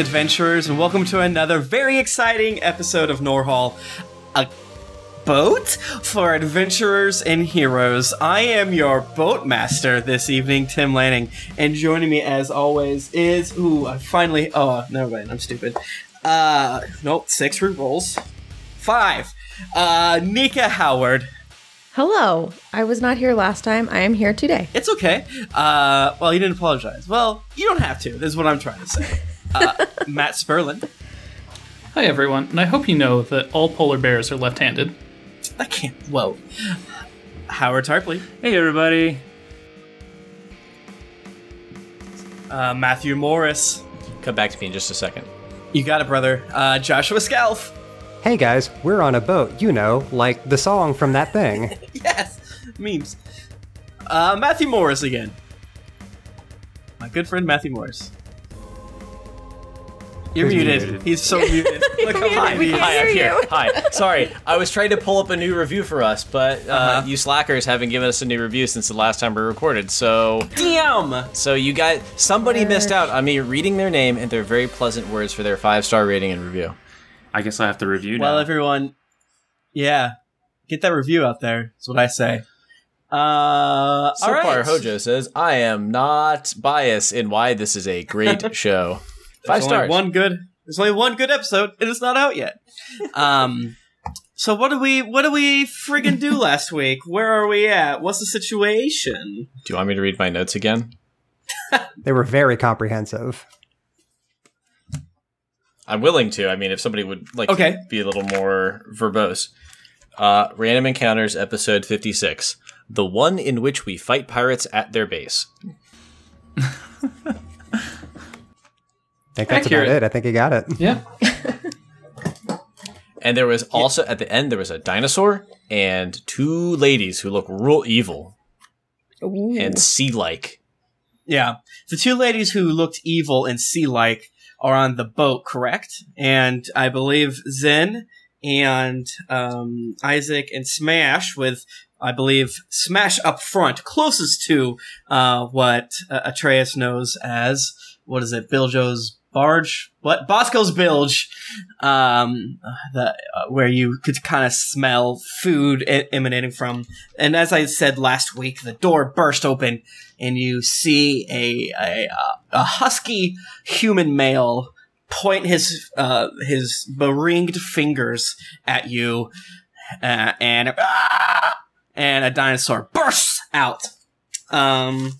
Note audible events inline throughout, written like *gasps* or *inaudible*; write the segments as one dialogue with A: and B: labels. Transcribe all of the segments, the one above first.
A: Adventurers, and welcome to another very exciting episode of Norhall. A boat for adventurers and heroes. I am your boat master this evening, Tim Lanning, and joining me as always is ooh, I finally oh never mind, I'm stupid. Uh nope, six rolls. Five. Uh Nika Howard.
B: Hello. I was not here last time. I am here today.
A: It's okay. Uh well you didn't apologize. Well, you don't have to, this is what I'm trying to say. Uh, Matt Sperlin.
C: Hi, everyone, and I hope you know that all polar bears are left handed.
A: I can't whoa. Howard Tarpley.
D: Hey, everybody.
A: Uh, Matthew Morris.
E: Come back to me in just a second.
A: You got it, brother. Uh, Joshua Scalf.
F: Hey guys, we're on a boat, you know, like the song from that thing. *laughs*
A: Yes, memes. Uh, Matthew Morris again. My good friend Matthew Morris. You're muted.
F: muted?
A: He's so muted. *laughs* Look how high
B: We
A: he is.
E: Hi, I'm here. Hi. Sorry, I was trying to pull up a new review for us, but uh,
A: Uh-huh.
E: you slackers haven't given us a new review since the last time we recorded. So,
A: Damn.
E: so you guys, somebody missed out on me reading their name and their very pleasant words for their five star rating and review.
D: I guess I have to review now.
A: Well, everyone, yeah, get that review out there. That's what I say. Uh,
E: So
A: all right.
E: far, Hojo says, "I am not biased in why this is a great *laughs* show." Five
A: There's
E: stars.
A: One good. There's only one good episode, and it's not out yet. Um. *laughs* So what did we what did we friggin' do last week? Where are we at? What's the situation?
E: Do you want me to read my notes again? *laughs*
F: They were very comprehensive.
E: I'm willing to. I mean, if somebody would like
A: Okay.
E: to be a little more verbose. Uh, Random Encounters, episode 56. The one in which we fight pirates at their base. *laughs*
F: I think that's
C: Accurate.
F: about it. I think you got it.
C: Yeah. *laughs*
E: And there was also, at the end, there was a dinosaur and two ladies who look real evil
B: Ooh.
E: and sea like.
A: Yeah, the two ladies who looked evil and sea-like are on the boat, correct? And I believe Zen and um, Isaac and Smash with. I believe Smash up front, closest to uh, what uh, Atreus knows as what is it, Biljo's barge? What Bosco's bilge? Um, the uh, where you could kind of smell food emanating from. And as I said last week, the door burst open, and you see a a, uh, a husky human male point his uh, his beringed fingers at you, uh, and ah! and a dinosaur bursts out. Um,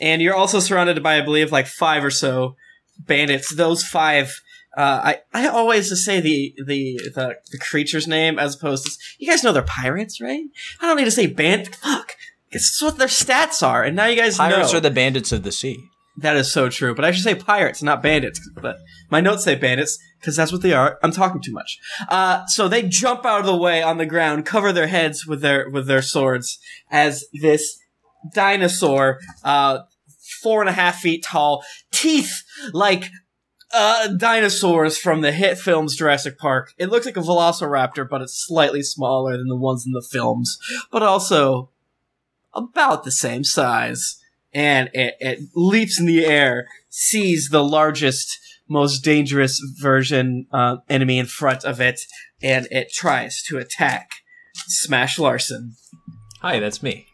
A: and you're also surrounded by, I believe, like five or so bandits. Those five. Uh, I, I always just say the, the the the creature's name as opposed to you guys know they're pirates, right? I don't need to say band. Fuck, this is what their stats are, and now you guys
E: Pirates
A: know
E: are the bandits of the sea.
A: that is so true. But I should say pirates, not bandits. But my notes say bandits because that's what they are. I'm talking too much. Uh, so they jump out of the way on the ground, cover their heads with their with their swords as this dinosaur, uh, four and a half feet tall, teeth like uh, dinosaurs from the hit films Jurassic Park. It looks like a velociraptor, but it's slightly smaller than the ones in the films, but also about the same size. And it, it leaps in the air, sees the largest, most dangerous version uh, enemy in front of it, and it tries to attack Smash Larson.
E: Hi, that's me.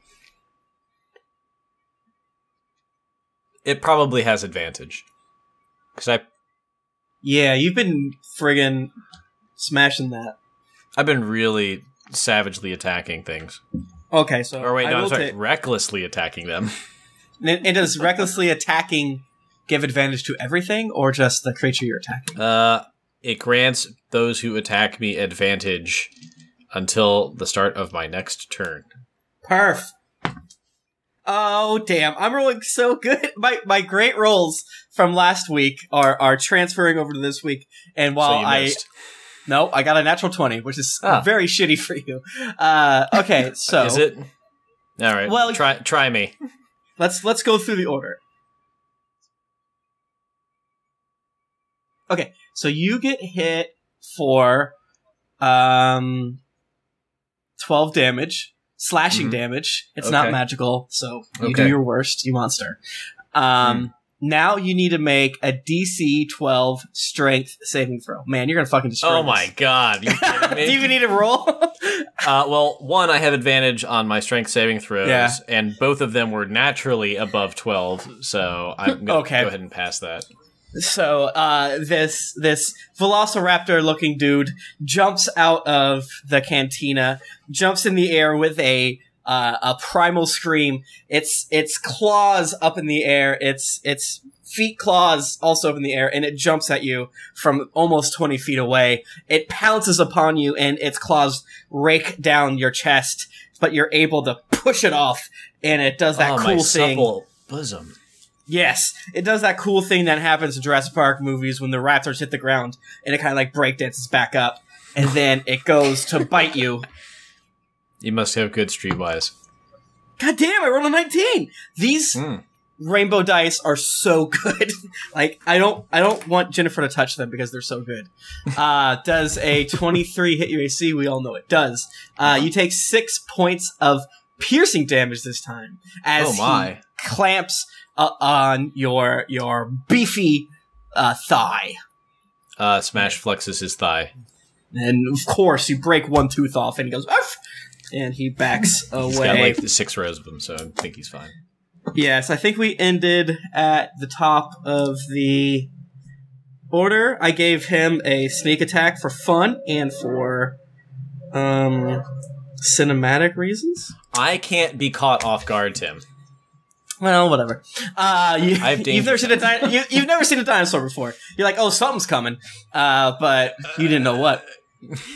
E: It probably has advantage. Because I
A: Yeah, you've been friggin' smashing that.
E: I've been really savagely attacking things.
A: Okay, so
E: Or wait,
A: I
E: no, I'm sorry,
A: ta-
E: recklessly attacking them. *laughs*
A: And, and does recklessly attacking give advantage to everything, or just the creature you're attacking?
E: Uh, it grants those who attack me advantage until the start of my next turn.
A: Perf. Oh damn! I'm rolling so good. *laughs* My my great rolls from last week are are transferring over to this week. And while
E: so
A: I no, I got a natural twenty, which is
E: Ah.
A: very shitty for you. Uh, okay, *laughs* so
E: Is it? All right.
A: Well,
E: try try me. *laughs*
A: let's let's go through the order. Okay, so you get hit for um twelve damage, slashing
E: Mhm.
A: damage. It's not magical, so you do your worst, you monster. Um now you need to make a DC 12 strength saving throw. Man, you're gonna fucking destroy.
E: Oh
A: this.
E: my god! You *laughs*
A: Do you even need a roll? *laughs*
E: uh, well, one, I have advantage on my strength saving throws,
A: Yeah.
E: and both of them were naturally above twelve. So I'm gonna *laughs*
A: Okay.
E: go ahead and pass that.
A: So uh, this this Velociraptor looking dude jumps out of the cantina, jumps in the air with a uh, a primal scream. Its its claws up in the air. Its its feet claws also up in the air, and it jumps at you from almost twenty feet away. It pounces upon you, and its claws rake down your chest, but you're able to push it off, and it does that
E: oh,
A: cool
E: my
A: thing.
E: supple bosom.
A: Yes, it does that cool thing that happens in Jurassic Park movies when the raptors hit the ground and it kind of like breakdances back up, and then it goes to bite you.
E: You must have good streetwise.
A: God damn! I rolled a nineteen. These
E: Hmm.
A: rainbow dice are so *laughs* good. like I don't, I don't want Jennifer to touch them because they're so good. Uh, does a twenty-three hit your AC? We all know it does. Uh, you take six points of piercing damage this time as
E: Oh
A: he
E: my!
A: clamps uh, on your your beefy uh, thigh.
E: Uh, Smash flexes his thigh.
A: And of course, you break one tooth off, and he goes, Arf! and he backs away.
E: He's got like six rows of them, so I think he's fine.
A: yes, I think we ended at the top of the order. I gave him a sneak attack for fun and for um cinematic reasons.
E: I can't be caught off guard, Tim.
A: Well, whatever. Uh, you,
E: have *laughs*
A: you've never seen a di- you, you've never seen a dinosaur before. You're like, oh, something's coming, uh, but you didn't know what. *laughs*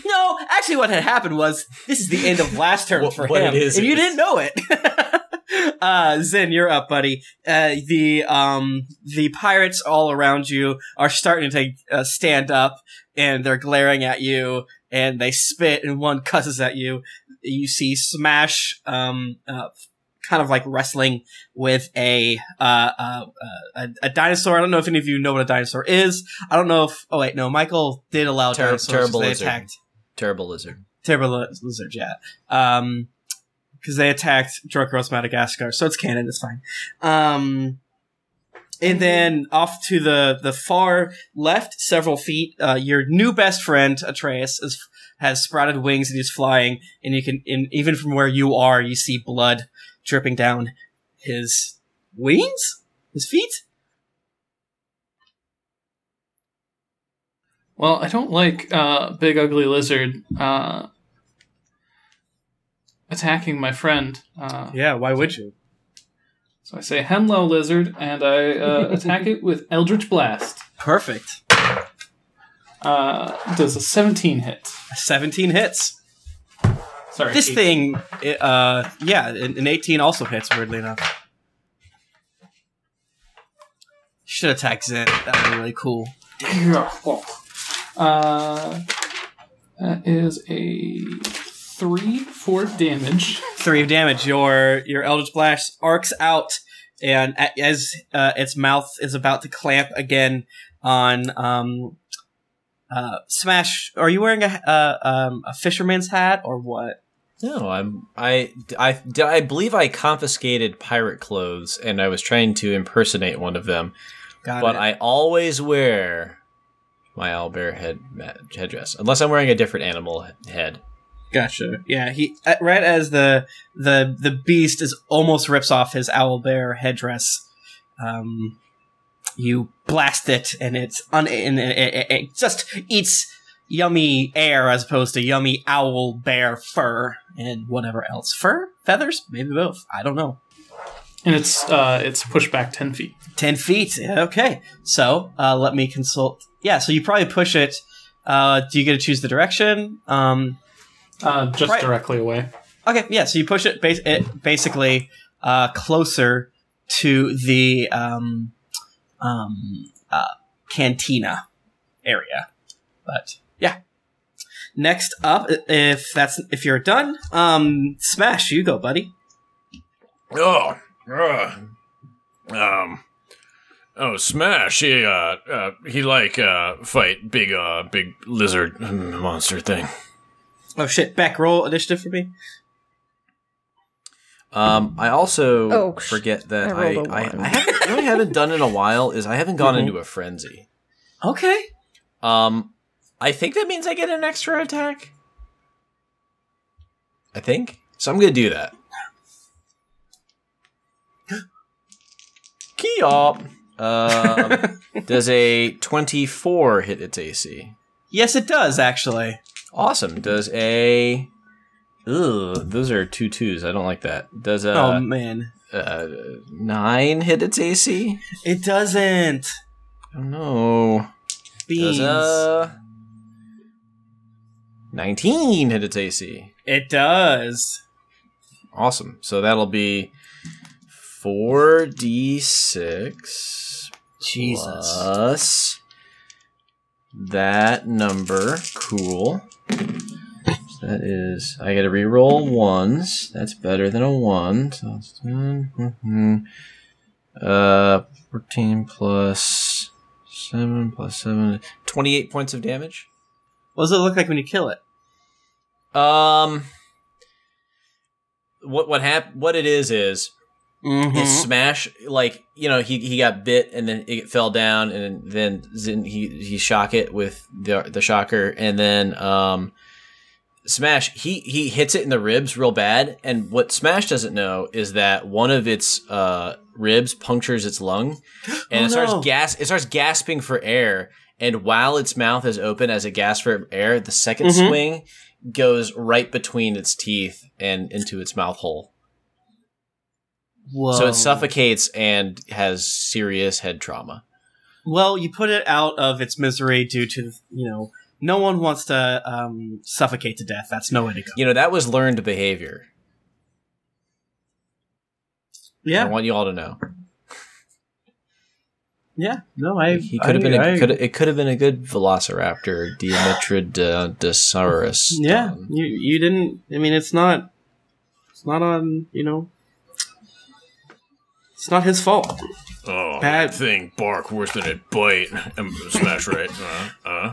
A: No, actually, what had happened was this is the end of last term
E: What-
A: for
E: what
A: him,
E: it is
A: and you
E: is-
A: didn't know it. *laughs* uh, Zen, you're up, buddy. Uh, the um the pirates all around you are starting to uh, stand up, and they're glaring at you, and they spit, and one cusses at you. You see Smash um uh, kind of like wrestling with a uh, uh, uh, a, a dinosaur. I don't know if any of you know what a dinosaur is. I don't know if. Oh wait, no. Michael did allow
E: Ter-
A: dinosaurs.
E: terrible
A: they
E: lizard.
A: attacked
E: Terrible lizard.
A: terrible li- lizard. Yeah. Um, because they attacked Drunk Madagascar, so it's canon. It's fine. Um. And then off to the, the far left, several feet, uh, your new best friend Atreus is, has sprouted wings and he's flying. And you can, and even from where you are, you see blood dripping down his wings, his feet.
C: Well, I don't like uh, Big Ugly Lizard uh, attacking my friend. Uh,
A: Yeah, why would you?
C: So I say, Hello, Lizard, and I uh, *laughs* attack it with Eldritch Blast.
A: Perfect.
C: Uh, does a 17 hit.
A: Seventeen hits.
C: Sorry.
A: This
C: eight.
A: thing, uh, yeah, an an 18 also hits, weirdly enough. Should attack Zen. That would be really cool.
C: Uh, that is a 3 for damage.
A: Three of damage. Your your Eldritch Blast arcs out, and as uh, its mouth is about to clamp again on um, uh, Smash. Are you wearing a uh, um, a fisherman's hat or what?
E: No, I'm. I. I. did I believe I confiscated pirate clothes, and I was trying to impersonate one of them.
A: Got
E: but
A: it.
E: I always wear my owlbear head headdress, unless I'm wearing a different animal head.
A: Gotcha. Yeah, he uh, right as the the the beast is almost rips off his owl bear headdress. Um, you blast it, and it's un- and it, it, it just eats yummy air as opposed to yummy owl bear fur and whatever else. Fur, feathers, maybe both. I don't know.
C: And it's uh, it's pushed back 10 feet.
A: Ten feet. Okay, so uh, let me consult. Yeah, so you probably push it. Uh, do you get to choose the direction? Um,
C: Uh, just
A: Right.
C: directly away.
A: Okay, yeah. So you push it, bas- it basically uh, closer to the um, um, uh, cantina area. But yeah. Next up, if that's if you're done, um, smash. You go, buddy.
G: Oh, uh, um, oh, Smash. He uh, uh he like uh fight big uh big lizard monster thing.
A: Oh shit! Back roll initiative for me.
E: Um, I also
B: Oh, sh-
E: forget that
B: I
E: I
B: rolled a
E: I,
B: one.
E: I, haven't, you know what I haven't done in a while is I haven't gone *laughs*
A: Mhm.
E: into a frenzy.
A: Okay.
E: Um, I think that means I get an extra attack. I think so. I'm gonna do that. *gasps* Key up. Um, *laughs* does a 24 hit its AC?
A: Yes, it does actually.
E: Awesome. Does a. Ugh, those are two twos. I don't like that. Does a
A: oh man,
E: uh, nine hit its AC?
A: it doesn't.
E: Oh, no.
A: Beans.
E: Does a 19 hit its AC?
A: It does.
E: Awesome. So that'll be 4d6
A: Jesus.
E: plus that number. Cool. So that is, I get to reroll ones. That's better than a one. So 10. mhm. Uh, 14 plus 7 plus 7. 28 points of damage.
A: What does it look like when you kill it?
E: Um, what what hap- What it is is
A: Mm-hmm.
E: his smash. Like you know, he he got bit and then it fell down, and then Zin, he he shock it with the the shocker, and then um, smash he he hits it in the ribs real bad. And what Smash doesn't know is that one of its uh ribs punctures its lung, *gasps* and
A: Oh,
E: it starts
A: no.
E: gas. It starts gasping for air. And while its mouth is open as it gasps for air, the 2nd
A: Mhm.
E: swing goes right between its teeth and into its mouth hole.
A: Whoa.
E: So it suffocates and has serious head trauma.
A: Well, you put it out of its misery due to you know no one wants to um, suffocate to death. That's no way to go.
E: You know, that was learned behavior.
A: Yeah.
E: I want you all to know.
A: Yeah. No, I.
E: He could have been a,
A: I-
E: could it could have been a good velociraptor, Diametridosaurus.
A: Yeah,
E: Um,
A: you you didn't. I mean, it's not. It's not on. You know. It's not his fault.
G: Oh,
A: Bad-
G: thing bark worse than it bite. *laughs* Um, smash right. Uh, uh.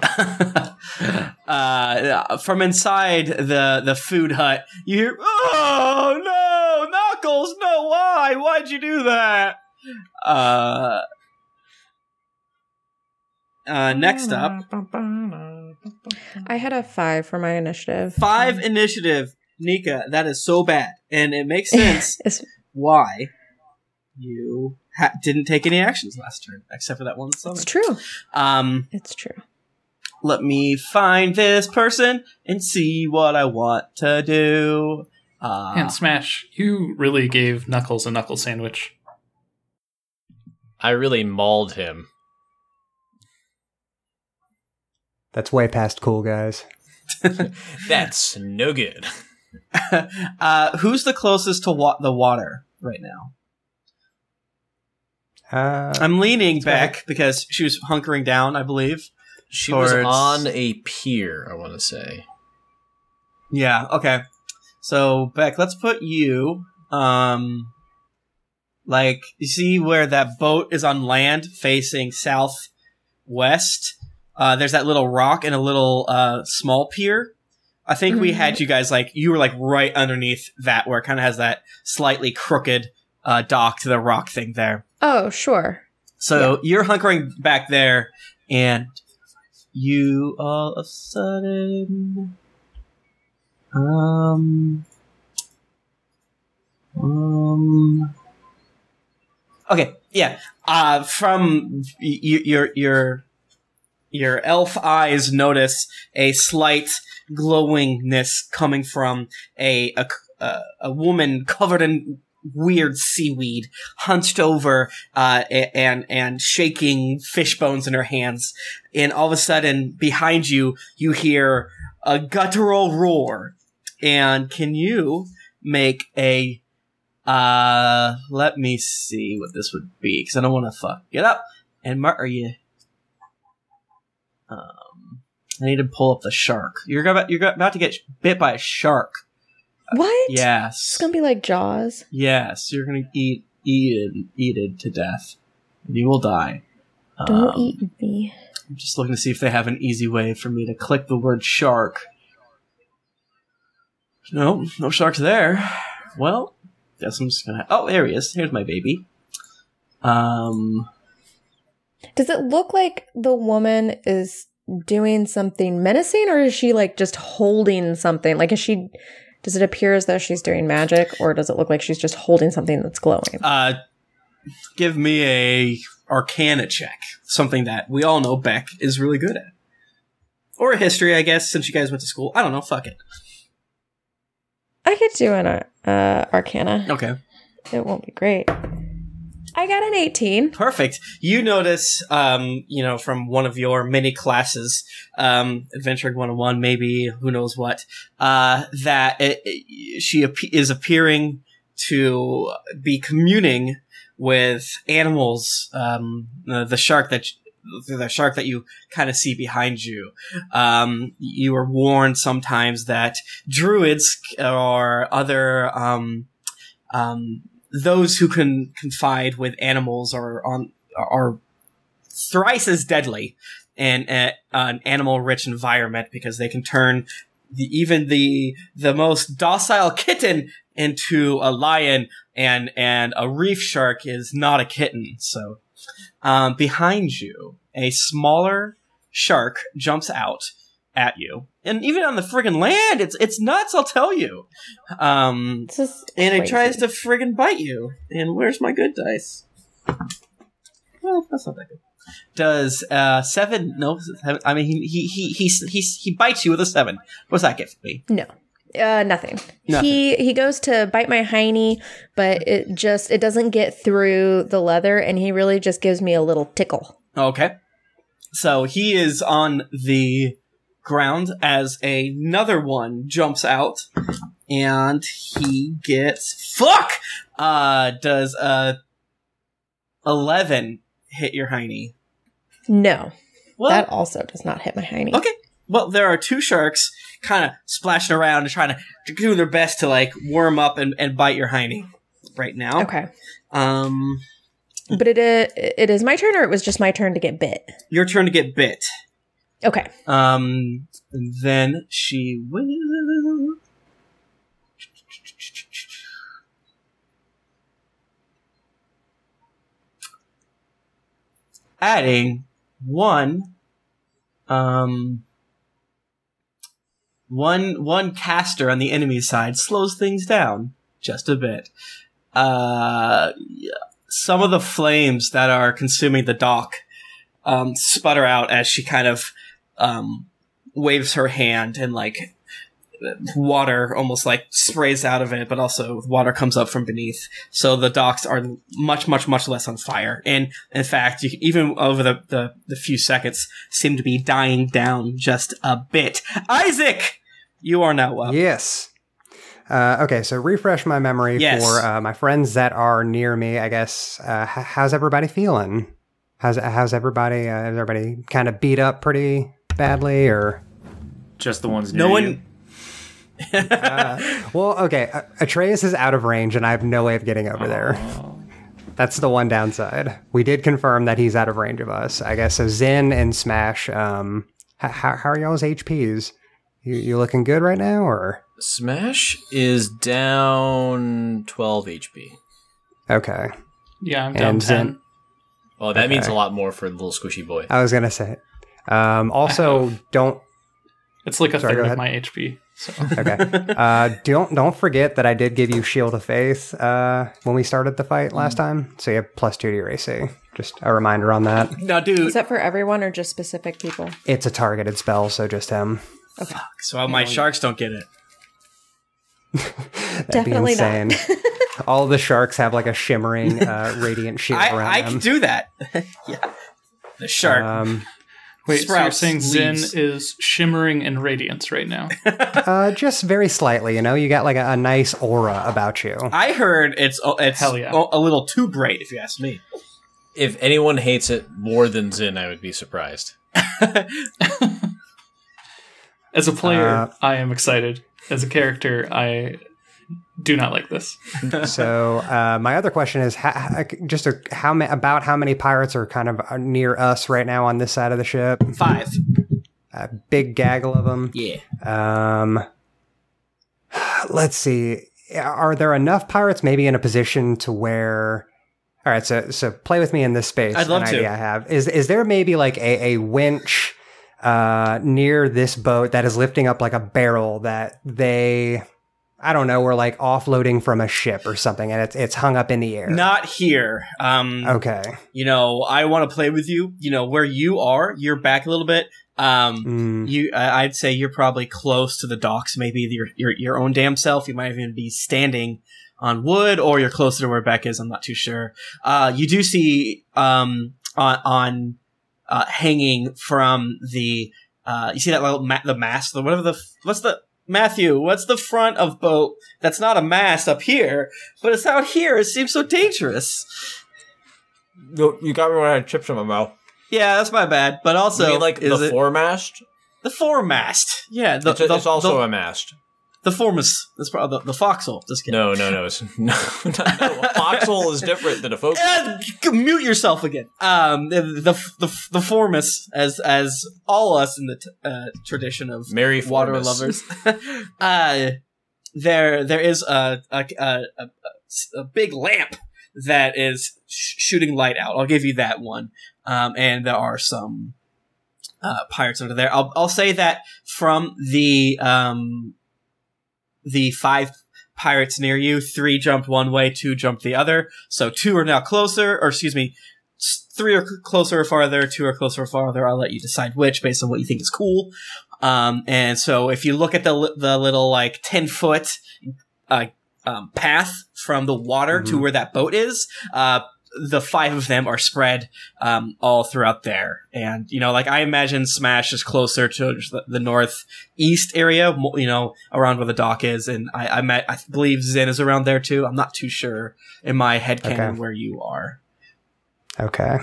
G: *laughs*
A: uh, from inside the the food hut, you hear, "Oh no, Knuckles! No, why? Why'd you do that?" Uh, uh, next up,
B: I had a five for my initiative.
A: five initiative. Nika, that is so bad, and it makes sense *laughs*
B: It's-
A: why you ha- didn't take any actions last turn, except for that one summon.
B: it's true.
A: Um,
B: It's true.
A: let me find this person and see what I want to do. Uh,
C: And Smash, you really gave Knuckles a knuckle sandwich.
E: I really mauled him.
F: That's way past cool, guys. *laughs*
E: That's no good. *laughs*
A: uh, who's the closest to wa- the water right now?
F: Uh,
A: I'm leaning
F: That's right.
A: back because she was hunkering down, I believe.
E: She was on a pier, I want to say.
A: Yeah, okay. So, Beck, let's put you, um, like, you see where that boat is on land facing southwest? Uh, there's that little rock and a little, uh, small pier. I think we
B: Mhm.
A: had you guys, like, you were, like, right underneath that where it kind of has that slightly crooked, uh, dock to the rock thing there.
B: Oh, sure.
A: So you're hunkering back there, and you all of a sudden, um, um, okay, yeah. Uh, from y- y- your your your elf eyes notice a slight glowingness coming from a a, a, a woman covered in weird seaweed, hunched over uh, and and shaking fish bones in her hands. And all of a sudden, behind you, you hear a guttural roar. And can you make a? Uh, let me see what this would be because I don't want to fuck it up. And Mar, are you? Um, I need to pull up the shark. You're about you're about to get bit by a shark.
B: What?
A: Yes.
B: It's gonna be like Jaws.
A: Yes, you're gonna eat eaten eaten to death, and you will die.
B: Don't
A: Um,
B: eat me.
A: I'm just looking to see if they have an easy way for me to click the word shark. No, no sharks there. Well, guess I'm just gonna. Oh, there he is. Here's my baby. Um,
B: Does it look like the woman is doing something menacing or is she like just holding something? Like is she does it appear as though she's doing magic or does it look like she's just holding something that's glowing?
A: uh, give me a Arcana check. Something that we all know Beck is really good at, or a history, I guess, since you guys went to school. I don't know. Fuck it.
B: I could do an uh, arcana.
A: Okay.
B: It won't be great. I got an 18.
A: Perfect. You notice, um, you know, from one of your many classes, um, Adventuring 101, maybe, who knows what, uh, that it, it- she ap- is appearing to be communing with animals, um, the, the shark that, the shark that you kind of see behind you. Um, you are warned sometimes that druids or other, um, um, those who can confide with animals are on are thrice as deadly in a, an animal rich environment because they can turn the, even the the most docile kitten into a lion and and a reef shark is not a kitten. So um, behind you a smaller shark jumps out at you and even on the friggin' land it's it's nuts i'll tell you um and it tries to friggin' bite you. And where's my good dice? Well, that's not that good. Does uh seven? No, seven- I mean he he he he he, he bites you with a seven. What's that get for me?
B: No. Uh, nothing.
A: Nothing.
B: He he goes to bite my hiney, but it just it doesn't get through the leather, and he really just gives me a little tickle.
A: Okay, so he is on the ground as another one jumps out, and he gets fuck. Uh, does uh eleven hit your hiney?
B: No,
A: Well,
B: that also does not hit my hiney.
A: Okay. Well, there are two sharks kind of splashing around and trying to doing their best to like warm up and, and bite your hiney right now.
B: Okay,
A: Um,
B: but it uh, it is my turn, or it was just my turn to get bit.
A: your turn to get bit.
B: Okay,
A: Um, then she will. Adding one, um, one one caster on the enemy side slows things down just a bit. Uh, some of the flames that are consuming the dock um, sputter out as she kind of um, waves her hand and like water almost like sprays out of it, but also water comes up from beneath. So the docks are much, much, much less on fire. And in fact, you, even over the, the, the few seconds, seem to be dying down just a bit. Isaac, you are now up.
F: Yes. Uh, okay, so refresh my memory
A: Yes.
F: for uh, my friends that are near me. I guess. Uh, h- how's everybody feeling? How's how's everybody? Uh, is everybody kind of beat up pretty badly, or?
D: Just the ones
A: No one.
D: you.
F: Well, okay. Uh, Atreus is out of range, and I have no way of getting over there. That's the one downside. We did confirm that he's out of range of us. I guess so. Zen and Smash. Um, h- how how are y'all's HPs? You you looking good right now, or
E: Smash is down 12 HP.
F: okay?
C: Yeah, I'm down
F: And
C: 10.
F: Zen-
E: Oh, that means a lot more for the little squishy boy.
F: I was gonna say. Um, also, *laughs* don't
C: It's like a
F: Sorry, go
C: third of my HP. So
F: okay. *laughs* Uh, don't don't forget that I did give you Shield of Faith uh, when we started the fight last time, so you have plus two to your AC. Just a reminder on that.
A: Now, dude.
B: is that for everyone or just specific people?
F: It's a targeted spell, so just him. Fuck.
A: So my sharks don't get it. *laughs*
F: That'd
B: Definitely
F: be
B: not.
F: insane. All the sharks have like a shimmering, uh, radiant shield
A: I,
F: around
A: I
F: them.
A: can do that. yeah. The shark.
F: um,
C: wait, so you're
A: Sprouts,
C: saying Zen is shimmering in radiance right now? *laughs*
F: uh, just very slightly, you know. You got like a, a nice aura about you.
A: I heard it's oh, it's
C: Hell yeah.
A: a, a little too bright, if you ask me.
E: If anyone hates it more than Zin, I would be surprised. *laughs*
C: As a player,
F: Uh,
C: I am excited. As a character, I do not like this. *laughs*
F: So uh, my other question is, ha- ha- just a, how ma- about how many pirates are kind of uh, near us right now on this side of the ship?
A: Five.
F: A big gaggle of them.
A: Yeah.
F: Um, let's see. are there enough pirates maybe in a position to where all right so so play with me in this space
A: I'd love
F: an
A: to.
F: idea i have is is there maybe like a, a winch uh near this boat that is lifting up like a barrel that they i don't know we're like offloading from a ship or something and it's it's hung up in the air
A: Not here. Um,
F: okay
A: you know, I want to play with you. You know, where you are, you're back a little bit. Um,
F: Mm,
A: you, I'd say you're probably close to the docks. Maybe your your your own damn self. You might even be standing on wood, or you're closer to where Beck is. I'm not too sure. Uh, you do see um on on uh, hanging from the uh, you see that little ma- the mast, the whatever the f- what's the Matthew, what's the front of boat that's not a mast up here, but it's out here. It seems so dangerous.
E: You, you got me when I had chips in my mouth.
A: Yeah, that's my bad. But also,
E: you mean like the
A: it-
E: foremast?
A: the foremast. Yeah, the,
E: it's, a-
A: the,
E: it's also
A: the,
E: a mast.
A: The formus. That's probably the, the foxhole. Just kidding.
E: No, no, no. It's *laughs* no, no, A foxhole is different than a folk.
A: Uh, mute yourself again. Um, the the the, the formus, as as all us in the t- uh, tradition of
E: Mary
A: water
E: Formus.
A: lovers. *laughs* uh, there there is a a, a, a, a big lamp that is sh- shooting light out. I'll give you that one. Um, and there are some uh, pirates under there. I'll I'll say that from the um the five pirates near you, three jumped one way, two jumped the other. So two are now closer, or excuse me, three are closer or farther, two are closer or farther. I'll let you decide which based on what you think is cool. Um, and so if you look at the the little like ten foot uh, um, path from the water to
F: Mhm.
A: where that boat is, uh, the five of them are spread um, all throughout there. And you know, like I imagine Smash is closer to the, the northeast area, you know, around where the dock is, and I I, met, I believe Zen is around there too. I'm not too sure in my head canon
F: Okay.
A: where you are.
F: Okay.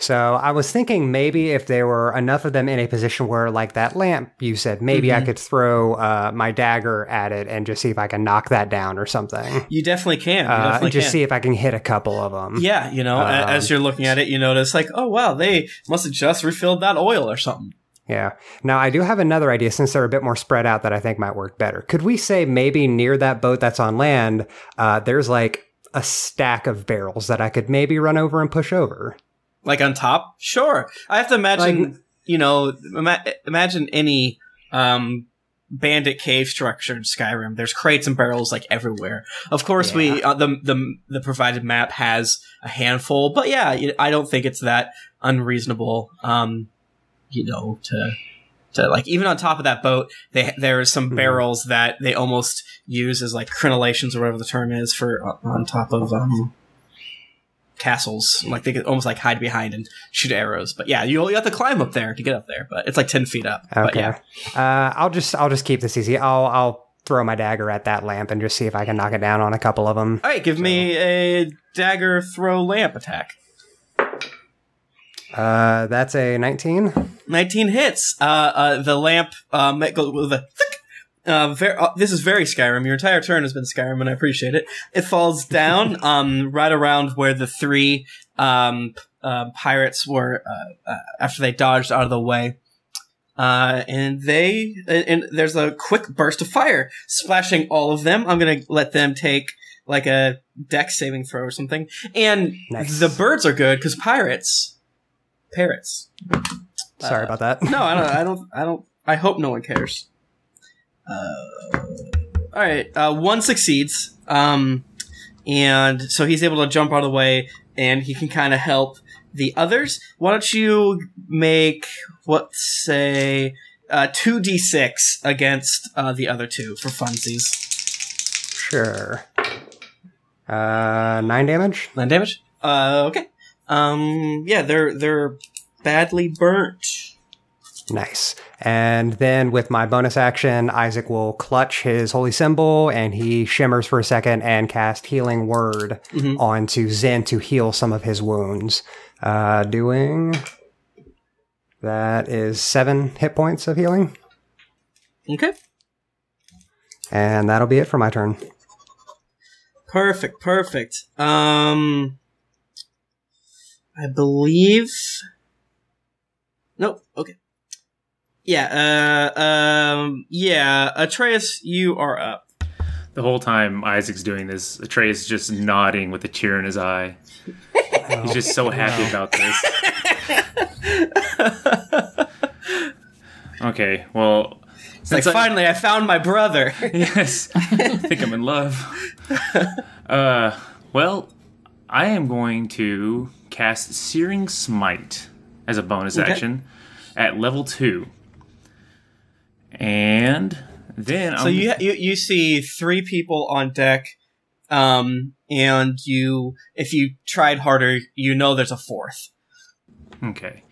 F: So I was thinking maybe if there were enough of them in a position where, like that lamp you said, maybe I
A: Mhm.
F: could throw uh, my dagger at it and just see if I can knock that down or something.
A: You definitely can. You
F: Uh,
A: definitely
F: just
A: can.
F: see if I can hit a couple of them.
A: Yeah, you know,
F: Um,
A: as you're looking at it, you notice like, oh wow, they must have just refilled that oil or something.
F: Yeah. Now I do have another idea since they're a bit more spread out that I think might work better. Could we say maybe near that boat that's on land, uh, there's like a stack of barrels that I could maybe run over and push over?
A: Like on top, sure. I have to imagine,
F: Like-
A: you know, ima- imagine any um, bandit cave structure in Skyrim. There's crates and barrels like everywhere. Of course, we uh, the the the provided map has a handful, but yeah, I don't think it's that unreasonable. Um, you know, to to like even on top of that boat, they there are some
F: Mhm.
A: barrels that they almost use as like crenellations or whatever the term is for uh, on top of um castles. Like they could almost like hide behind and shoot arrows. But yeah, you you have to climb up there to get up there. But it's like ten feet up. But
F: Okay.
A: yeah,
F: Uh, I'll just I'll just keep this easy. I'll I'll throw my dagger at that lamp and just see if I can knock it down on a couple of them.
A: all right. Give me a dagger throw lamp attack.
F: Uh, that's a 19.
A: 19 hits. Uh, uh, the lamp um, it goes with a thick. Uh, ver- uh, this is very Skyrim. Your entire turn has been Skyrim, and I appreciate it. It falls down *laughs* um, right around where the three um, uh, pirates were uh, uh, after they dodged out of the way. Uh, and they and, and there's a quick burst of fire splashing all of them. I'm gonna let them take like a deck saving throw or something. And
F: Nice.
A: the birds are good because pirates, parrots.
F: Sorry about that.
A: no, I don't. I *laughs* don't. I don't. I hope no one cares. Uh, all right. Uh, one succeeds, um, and so he's able to jump out of the way, and he can kind of help the others. Why don't you make what say uh, two d six against uh, the other two for funsies?
F: Sure. Uh, nine damage.
A: Nine damage. Uh, okay. Um, yeah, they're they're badly burnt.
F: Nice. And then with my bonus action, Isaac will clutch his holy symbol and he shimmers for a second and cast healing word
A: Mhm.
F: onto Zen to heal some of his wounds. Uh, doing that is seven hit points of healing.
A: Okay.
F: And that'll be it for my turn.
A: Perfect, perfect. Um, I believe. Nope. Okay. Yeah. Uh. Um. Yeah. Atreus, you are up.
D: The whole time Isaac's doing this, Atreus is just nodding with a tear in his eye. *laughs* He's just so happy about this. *laughs* okay, well,
A: It's like
D: I-
A: finally I found my brother. *laughs*
D: yes, I think I'm in love. Uh, well, I am going to cast Searing Smite as a bonus
A: Okay.
D: action at level two, and then
A: So you, you you see three people on deck, um, and you if you tried harder, you know there's a fourth.
D: okay.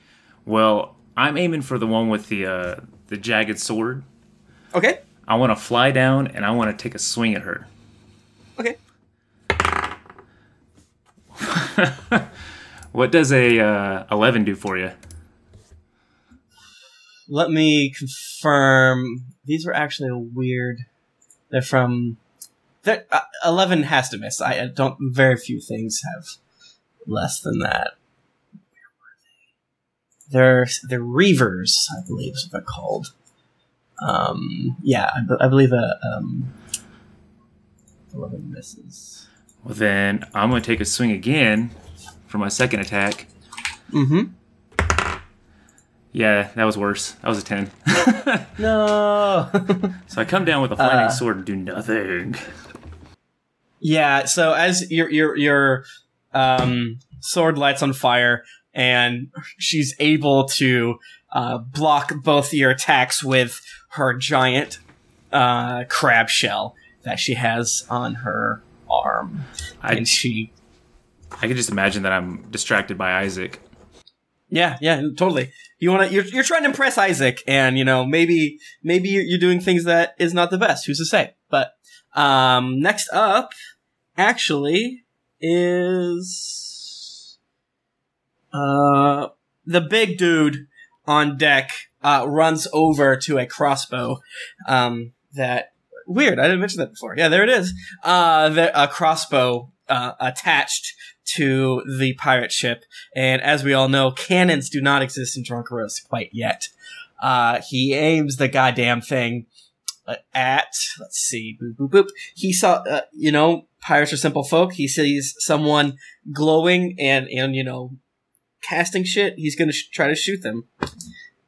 D: Well, I'm aiming for the one with the uh, the jagged sword.
A: Okay.
D: I want to fly down and I want to take a swing at her.
A: Okay. *laughs*
D: What does a uh, eleven do for you?
A: Let me confirm. These were actually a weird. They're from. They're, uh, Eleven has to miss. I, I don't. Very few things have less than that. They're they're reavers, I believe is what they're called. Um, yeah, I, believe a um, eleven misses.
D: Well, then I'm going to take a swing again for my second attack.
A: Mm-hmm.
D: Yeah, that was worse. That was a 10. *laughs*
A: No. *laughs*
D: so I come down with a flaming
A: Uh.
D: sword and do nothing.
A: Yeah, so as your your your um, sword lights on fire, and she's able to uh, block both your attacks with her giant uh, crab shell that she has on her arm,
D: I,
A: and she
D: I can just imagine that I'm distracted by Isaac.
A: yeah yeah totally. You want to you're you're trying to impress Isaac, and you know maybe maybe you're, doing things that is not the best. Who's to say? But um, next up, actually, is uh the big dude on deck uh, runs over to a crossbow um, that weird. I didn't mention that before. Yeah, there it is. Uh, the, a crossbow uh, attached to the pirate ship, and as we all know, cannons do not exist in Drunkeros quite yet. Uh, he aims the goddamn thing uh, at let's see, boop boop boop. He saw, uh, you know, pirates are simple folk. He sees someone glowing and and you know, casting shit. He's gonna sh- try to shoot them.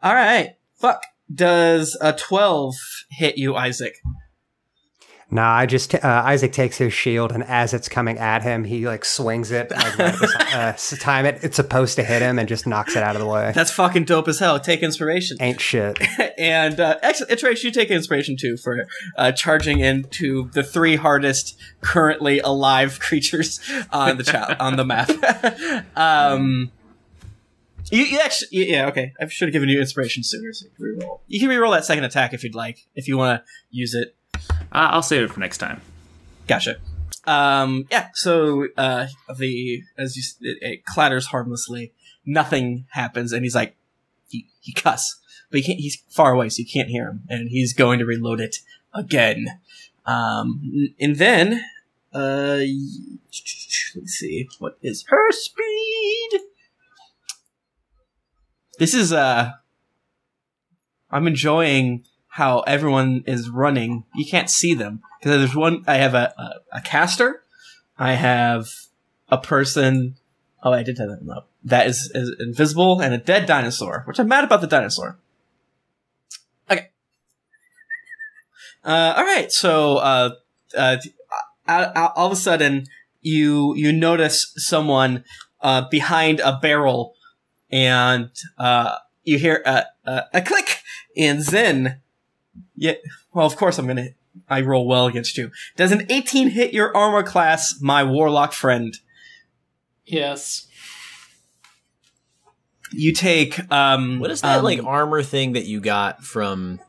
A: All right, fuck. Does a twelve hit you, Isaac?
F: Nah, I just uh, Isaac takes his shield, and as it's coming at him, he like swings it like right at the si- uh, time it it's supposed to hit him, and just knocks it out of the way.
A: That's fucking dope as hell. Take inspiration.
F: Ain't shit. *laughs*
A: and uh, actually, Trace, you take inspiration too for uh, charging into the three hardest currently alive creatures on the chat on the map. *laughs* um, you, you actually, yeah, okay. I should have given you inspiration sooner. So you can reroll. You can reroll that second attack if you'd like, if you want to use it.
D: Uh, I'll save it for next time.
A: Gotcha. Um, yeah. So uh, the as you it, it clatters harmlessly. Nothing happens, and he's like, he he cuss, but he. He's far away, so you can't hear him, and he's going to reload it again. Um, and then uh, let's see, what is her speed? This is uh, I'm enjoying how everyone is running. You can't see them because there's one. I have a, a a caster. I have a person. Oh, I did have that up. That is, is invisible and a dead dinosaur, which I'm mad about the dinosaur. Okay. Uh, all right. So, uh, uh, all, of a sudden, you you notice someone uh, behind a barrel, and uh, you hear a, a, a click. And Zen yeah. Well, of course I'm gonna. I roll well against you. Does an 18 hit your armor class, my warlock friend?
C: Yes.
A: You take um.
E: What is that
A: um,
E: like armor thing that you got from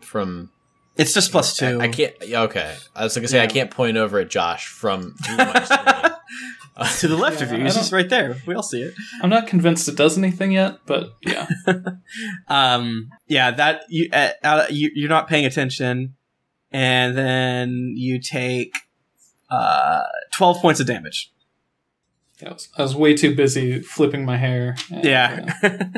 E: from?
A: It's just plus two.
E: I, I can't. yeah, Okay, I was gonna say I can't point over at Josh from *laughs*
A: to the left of you. It's just right there. We all see it.
C: I'm not convinced it does anything yet, but yeah. *laughs*
A: Um. Yeah. That you. Uh, uh, you you're not paying attention, and then you take uh 12 points of damage.
C: I was, I was way too busy flipping my hair. and,
A: Yeah. *laughs*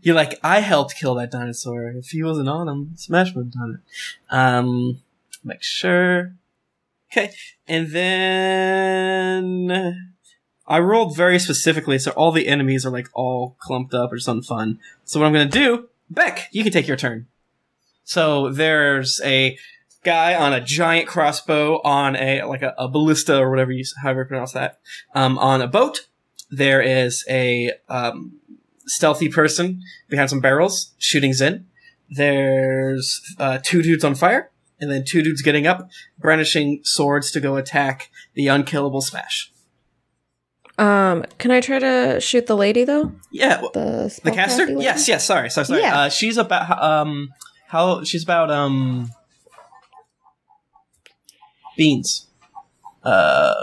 A: You're like, I helped kill that dinosaur. If he wasn't on him, Smash would have done it. Um, make sure. Okay, and then I rolled very specifically, so all the enemies are like all clumped up or something fun. So what I'm gonna do, Beck, you can take your turn. So there's a guy on a giant crossbow on a like a, a ballista or whatever you however you pronounce that um, on a boat. There is a um, stealthy person behind some barrels shooting Zen. There's uh, two dudes on fire, and then two dudes getting up, brandishing swords to go attack the unkillable Smash.
B: Um, can I try to shoot the lady though?
A: Yeah,
B: The
A: the caster. Yes, yes. Sorry, sorry, sorry.
B: Yeah.
A: Uh, she's about um how she's about um beans. Uh,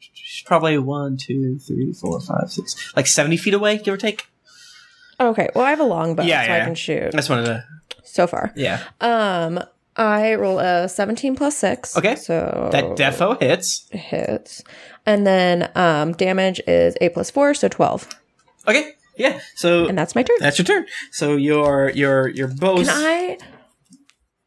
A: she's probably one, two, three, four, five, six, like seventy feet away, give or take.
B: Okay. Well, I have a long bow,
A: Yeah,
B: so
A: yeah,
B: I can shoot
A: I just wanted to.
B: so far.
A: Yeah,
B: Um, I roll a 17 plus 6.
A: Okay.
B: So
A: that defo hits.
B: hits. And then um damage is 8 plus 4, so 12.
A: Okay, yeah. So
B: And that's my turn.
A: that's your turn. So your your your bows.
B: Can I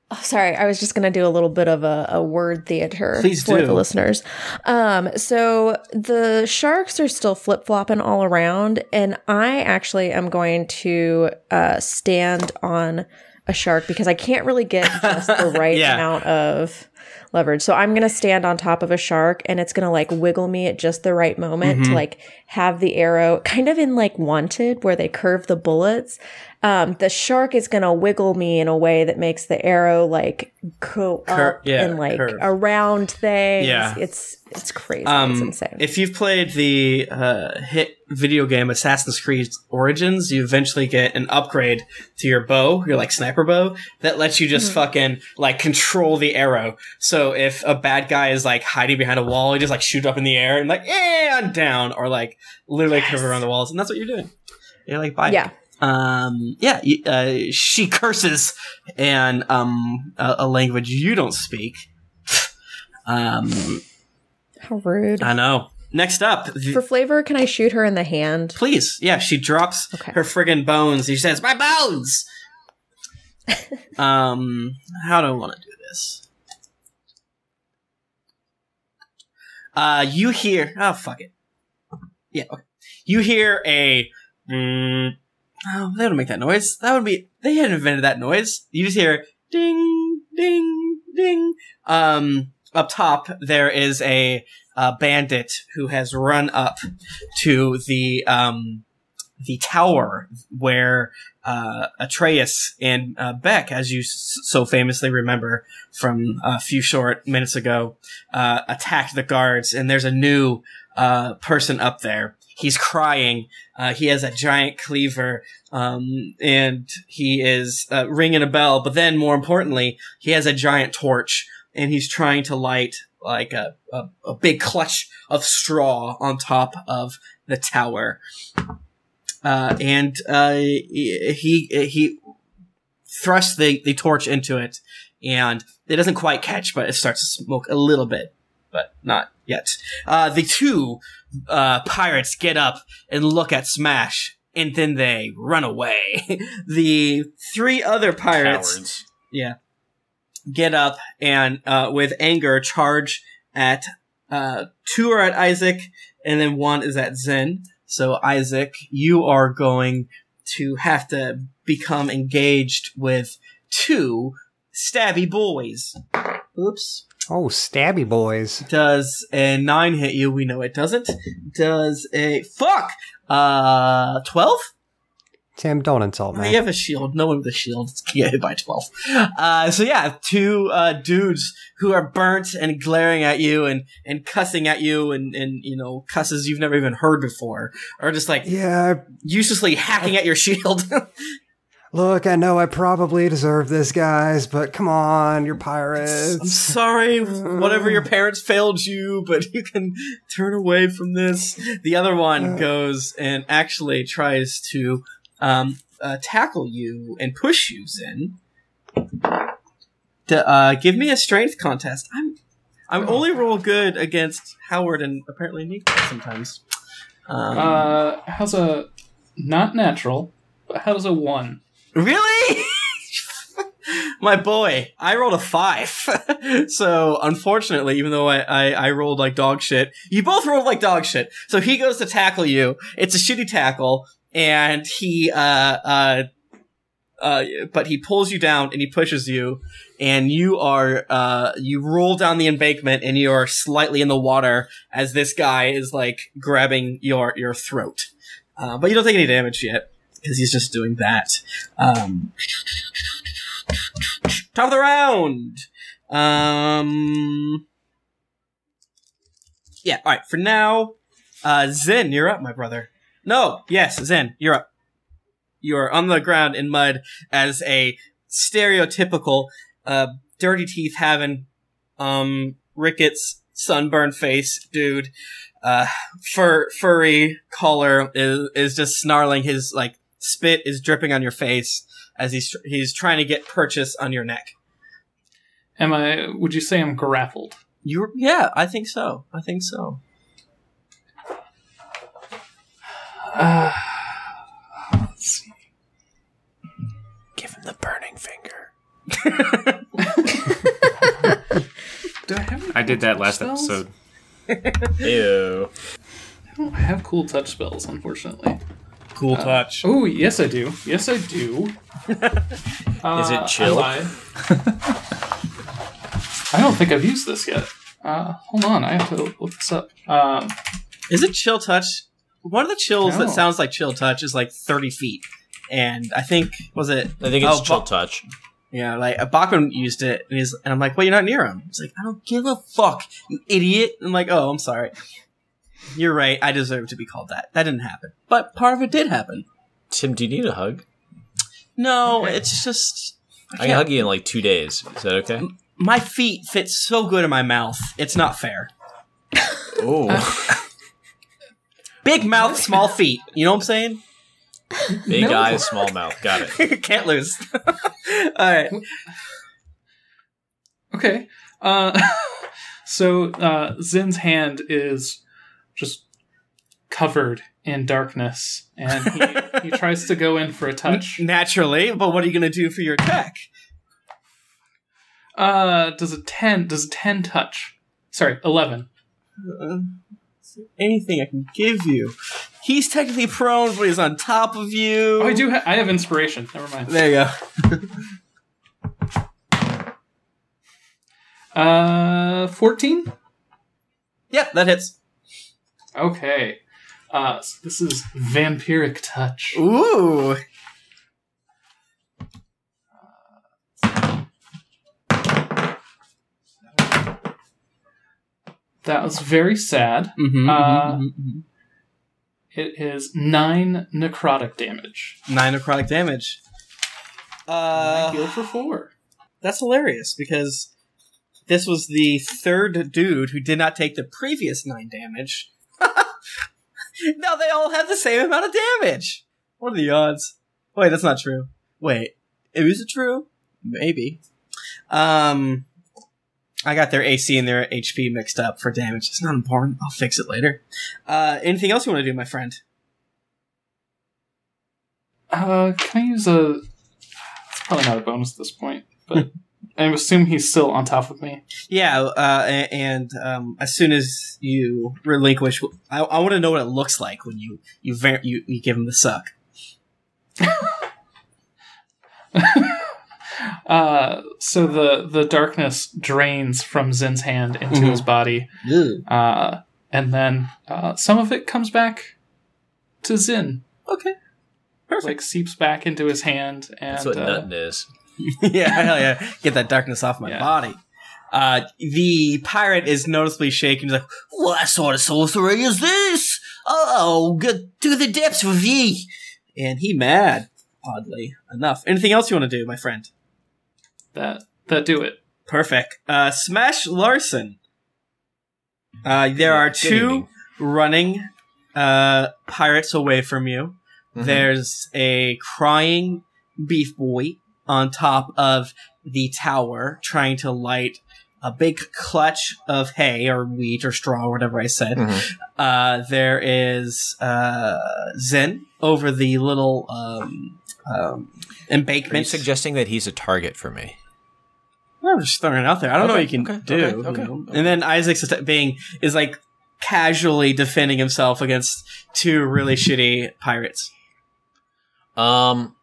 B: Oh, sorry, I was just going to do a little bit of a, a word theater
A: Please
B: for
A: do.
B: the listeners. Um, so the sharks are still flip flopping all around, and I actually am going to uh, stand on a shark because I can't really get *laughs* just the right
A: Yeah.
B: amount of leverage. So I'm going to stand on top of a shark, and it's going to like wiggle me at just the right moment
A: Mm-hmm.
B: to like have the arrow kind of in like Wanted, where they curve the bullets um, the shark is going to wiggle me in a way that makes the arrow like go
A: Cur-
B: up
A: yeah,
B: and like
A: curve.
B: around things.
A: Yeah.
B: It's it's crazy. it's
A: Um,
B: insane.
A: if you've played the uh, hit video game Assassin's Creed Origins, you eventually get an upgrade to your bow, your like sniper bow, that lets you
B: Mm-hmm.
A: just fucking like control the arrow. So if a bad guy is like hiding behind a wall, you just like shoot up in the air and like and down, or like literally curve around the walls, and that's what you're doing. You're like bye.
B: yeah.
A: Um. Yeah. Uh, she *laughs* curses and um a, a language you don't speak. um.
B: How rude.
A: I know. Next up, the-
B: For flavor, can I shoot her in the hand?
A: Please, yeah, she drops
B: Okay.
A: her friggin' bones. She says, "My bones." *laughs* um, how do I want to do this? Uh, you hear? Oh, fuck it. Yeah, okay. You hear a. Mm, oh, they don't make that noise. That would be. They hadn't invented that noise. You just hear ding, ding, ding. Um, up top there is a, uh bandit who has run up to the um the tower where uh, Atreus and uh, Beck, as you s- so famously remember from a few short minutes ago, uh, attacked the guards, and there's a new uh, person up there. He's crying. Uh, he has a giant cleaver, um, and he is uh, ringing a bell. But then, more importantly, he has a giant torch, and he's trying to light like a, a, a big clutch of straw on top of the tower uh, and uh, he he thrusts the, the torch into it, and it doesn't quite catch, but it starts to smoke a little bit, but not yet. Uh, the two uh, pirates get up and look at Smash, and then they run away. *laughs* the three other pirates
E: Cowards.
A: yeah. Get up and uh, with anger charge at uh, two are at Isaac and then one is at Zen. So Isaac, you are going to have to become engaged with two stabby boys. Oops.
F: Oh, stabby boys.
A: Does a nine hit you? We know it doesn't. Does a fuck? Uh, twelve?
F: Tim, don't insult me.
A: I have a shield. No one with a shield can get hit by 12. Uh, so yeah, two, uh, dudes who are burnt and glaring at you and, and cussing at you and, and, you know, cusses you've never even heard before are just like
F: Yeah,
A: uselessly hacking at your shield. *laughs*
F: look, I know I probably deserve this, guys, but come on, you're pirates.
A: I'm sorry, *laughs* whatever your parents failed you, but you can turn away from this. The other one goes and actually tries to um, uh, tackle you and push you, Zen. D- uh, give me a strength contest. I'm I'm only roll good against Howard and apparently Nico sometimes. Um,
C: Uh, how's a not natural, but how does a one?
A: Really? *laughs* My boy, I rolled a five. *laughs* so unfortunately, even though I, I, I rolled like dog shit, you both rolled like dog shit. So he goes to tackle you. It's a shitty tackle, and he uh uh uh but he pulls you down and he pushes you, and you are uh you roll down the embankment and you are slightly in the water as this guy is like grabbing your your throat. Uh, but you don't take any damage yet because he's just doing that. Um, top of the round. Um, yeah. All right. For now, uh, Zen, you're up, my brother. No, yes, Zen, you're up. You are on the ground in mud as a stereotypical, uh, dirty teeth having, um, rickets, sunburned face dude. Uh, fur, furry collar is, is just snarling. His, like, spit is dripping on your face as he's, he's trying to get purchase on your neck.
C: Am I? Would you say I'm grappled?
A: You, yeah, I think so. I think so.
C: Uh, let's *sighs* see.
G: Give him the burning finger. *laughs*
C: Do I have? any
D: I did that last
C: spells?
D: episode. *laughs*
E: Ew.
C: I don't have cool touch spells, unfortunately.
A: Cool touch.
C: Oh, yes, I do. Yes, I do. *laughs* Uh,
E: Is it chill?
C: I. *laughs* I don't think I've used this yet. Uh, hold on, I have to look this up. Um,
A: Is it chill touch? One of the chills
C: No.
A: that sounds like chill touch is like 30 feet. And I think, was it?
E: I think it's
A: Oh,
E: chill
A: Ba-
E: touch.
A: Yeah, like uh, Bachman used it, and, he's, and I'm like, well, you're not near him. He's like, I don't give a fuck, you idiot. I'm like, oh, I'm sorry. You're right. I deserve to be called that. That didn't happen, but part of it did happen.
E: Tim, do you need a hug?
A: No, it's just
E: I can hug you in like two days. Is that okay?
A: my feet fit so good in my mouth. It's not fair.
E: Oh,
A: Big mouth, small feet. You know what I'm saying?
E: big
C: No.
E: eyes, small mouth. Got it. *laughs*
A: Can't lose. *laughs* All right.
C: okay. Uh, *laughs* so uh, Zin's hand is just covered in darkness, and he, *laughs* he tries to go in for a touch.
A: Naturally, but what are you going to do for your attack?
C: Uh, does a ten? Does a ten touch? Sorry, eleven.
A: Uh, anything I can give you. He's technically prone, but he's on top of you.
C: Oh, I do. Ha- I have inspiration. Never mind.
A: There you go. *laughs*
C: Uh, fourteen.
A: Yep, that hits.
C: Okay. Uh, so this is vampiric touch.
A: Ooh.
C: That was very sad.
A: Mm-hmm,
C: Uh, It is nine necrotic damage.
A: Nine necrotic damage.
C: I
A: Uh,
C: heal for four.
A: that's hilarious because this was the third dude who did not take the previous nine damage. *laughs* now they all have the same amount of damage. What are the odds? Wait, that's not true. Wait, is it true? Maybe. Um, I got their AC and their HP mixed up for damage. It's not important. I'll fix it later. Uh, anything else you want to do, my friend?
C: Uh, can I use a? It's probably not a bonus at this point, but *laughs* I assume he's still on top of me.
A: Yeah, uh, and um, as soon as you relinquish, I, I want to know what it looks like when you you ver- you, you give him the suck. *laughs*
C: Uh, so the the darkness drains from Zin's hand into
A: Mhm.
C: his body, uh, and then uh, some of it comes back to Zin,
A: Okay, perfect.
C: like seeps back into his hand, and
E: That's what
C: uh,
E: nutting is. *laughs*
A: yeah, hell yeah, get that darkness off my
C: Yeah.
A: body. Uh, the pirate is noticeably shaking. He's like, "What sort of sorcery is this? Oh, get to the depths with ye!" And he mad. Oddly enough. Anything else you want to do, my friend?
C: that that do it.
A: Perfect. Uh, Smash Larson. Uh, there are two running uh, pirates away from you.
E: Mhm.
A: There's a crying beef boy on top of the tower trying to light a big clutch of hay or wheat or straw or whatever I said.
E: Mhm.
A: Uh, there is uh, Zen over the little um, um,
E: Are you
A: embankment.
E: suggesting that he's a target for me?
A: I'm just throwing it out there. I don't know what
E: Okay,
A: you can
E: okay,
A: do.
E: okay,
A: you know?
E: okay.
A: And then Isaac's being is like casually defending himself against two really shitty pirates.
E: Um,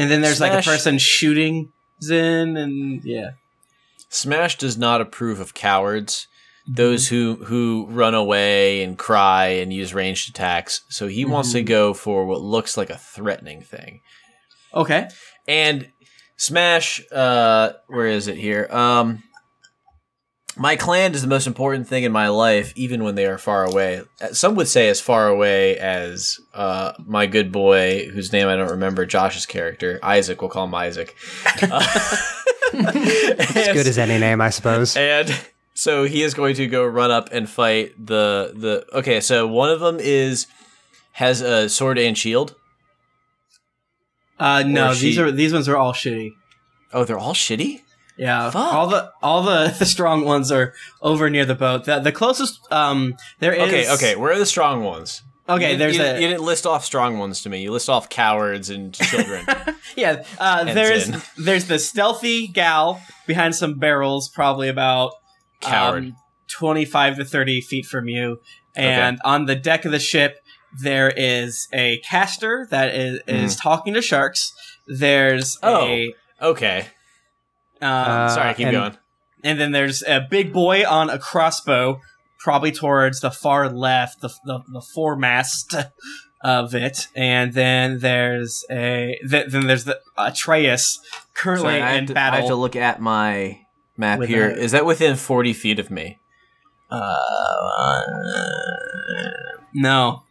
A: And then there's like a person shooting Zen, and yeah.
E: Smash does not approve of cowards, those who who run away and cry and use ranged attacks. So he wants to go for what looks like a threatening thing.
A: Okay.
E: And Smash, uh, where is it here? Um, my clan is the most important thing in my life, even when they are far away. Uh, Some would say as far away as uh, my good boy, whose name I don't remember, Josh's character, Isaac. We'll call him Isaac. *laughs*
F: As good as any name, I suppose.
E: And so he is going to go run up and fight the the. Okay, so one of them is has a sword and shield.
A: Uh, no,
E: Or
A: these are these ones are all shitty.
E: Oh, they're all shitty.
A: Yeah,
E: Fuck.
A: all the all the, *laughs* the strong ones are over near the boat. The the closest um there is
E: Okay, okay. Where are the strong ones?
A: okay.
E: You,
A: There's
E: you,
A: a
E: you didn't list off strong ones to me. You list off cowards and children. *laughs*
A: yeah. Uh, there's
E: Zin. *laughs*
A: there's the stealthy gal behind some barrels, probably about
E: Coward.
A: um, twenty five to thirty feet from you. And on the deck of the ship, there is a caster that is, is talking to sharks. There's.
E: Oh.
A: a
E: okay.
A: Um,
F: Uh,
E: Sorry, I keep
F: and-
E: going.
A: and then there's a big boy on a crossbow, probably towards the far left, the the, the foremast of it. And then there's a th- then there's the Atreus currently
E: Sorry, I,
A: in
E: to, I have to look at my map here. Is that within forty feet of me?
A: uh, no.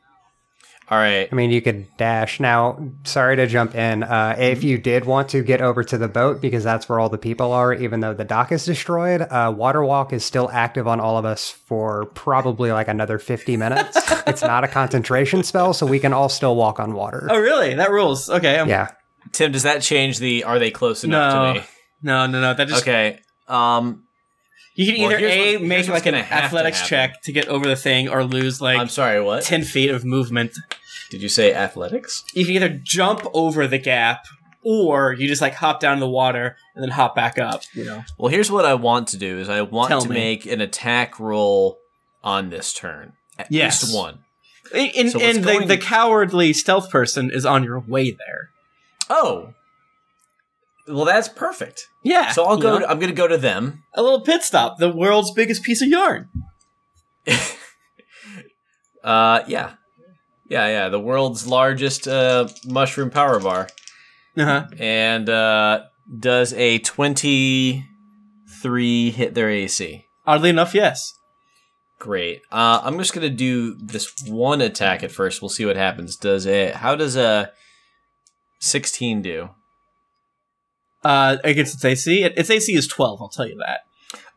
E: All right.
F: I mean, you could dash. Now, sorry to jump in. Uh, if you did want to get over to the boat, because that's where all the people are, even though the dock is destroyed, uh, Water Walk is still active on all of us for probably like another 50 minutes. *laughs* it's not a concentration spell, so we can all still walk on water.
A: Oh really? That rules. Okay. I'm,
F: Yeah.
E: Tim, does that change the? Are they close enough
A: No.
E: to me?
A: No, no, no. That just
E: Okay. Um,
A: you can either
E: here's
A: a
E: what-
A: make like an athletics check to get over the thing, or lose like
E: I'm sorry. What
A: ten feet of movement.
E: did you say? Athletics?
A: you can either jump over the gap or you just like hop down in the water and then hop back up. You know.
E: Well, here's what I want to do: is I want
A: Tell
E: to
A: me.
E: make an attack roll on this turn. At
A: Yes.
E: least one.
A: And, and,
E: So
A: and the, the cowardly stealth person is on your way there.
E: Oh. Well, that's perfect.
A: Yeah.
E: So I'll go.
A: know?
E: To, I'm going to go to them.
A: a little pit stop. The world's biggest piece of yarn. *laughs*
E: Uh, yeah, yeah, yeah. The world's largest uh, mushroom power bar,
A: Uh huh.
E: and uh, does a twenty-three hit their AC.
A: Oddly enough, yes.
E: Great. Uh, I'm just gonna do this one attack at first. We'll see what happens. Does it? How does a sixteen do?
A: Uh, against its AC, its AC is twelve. I'll tell you that.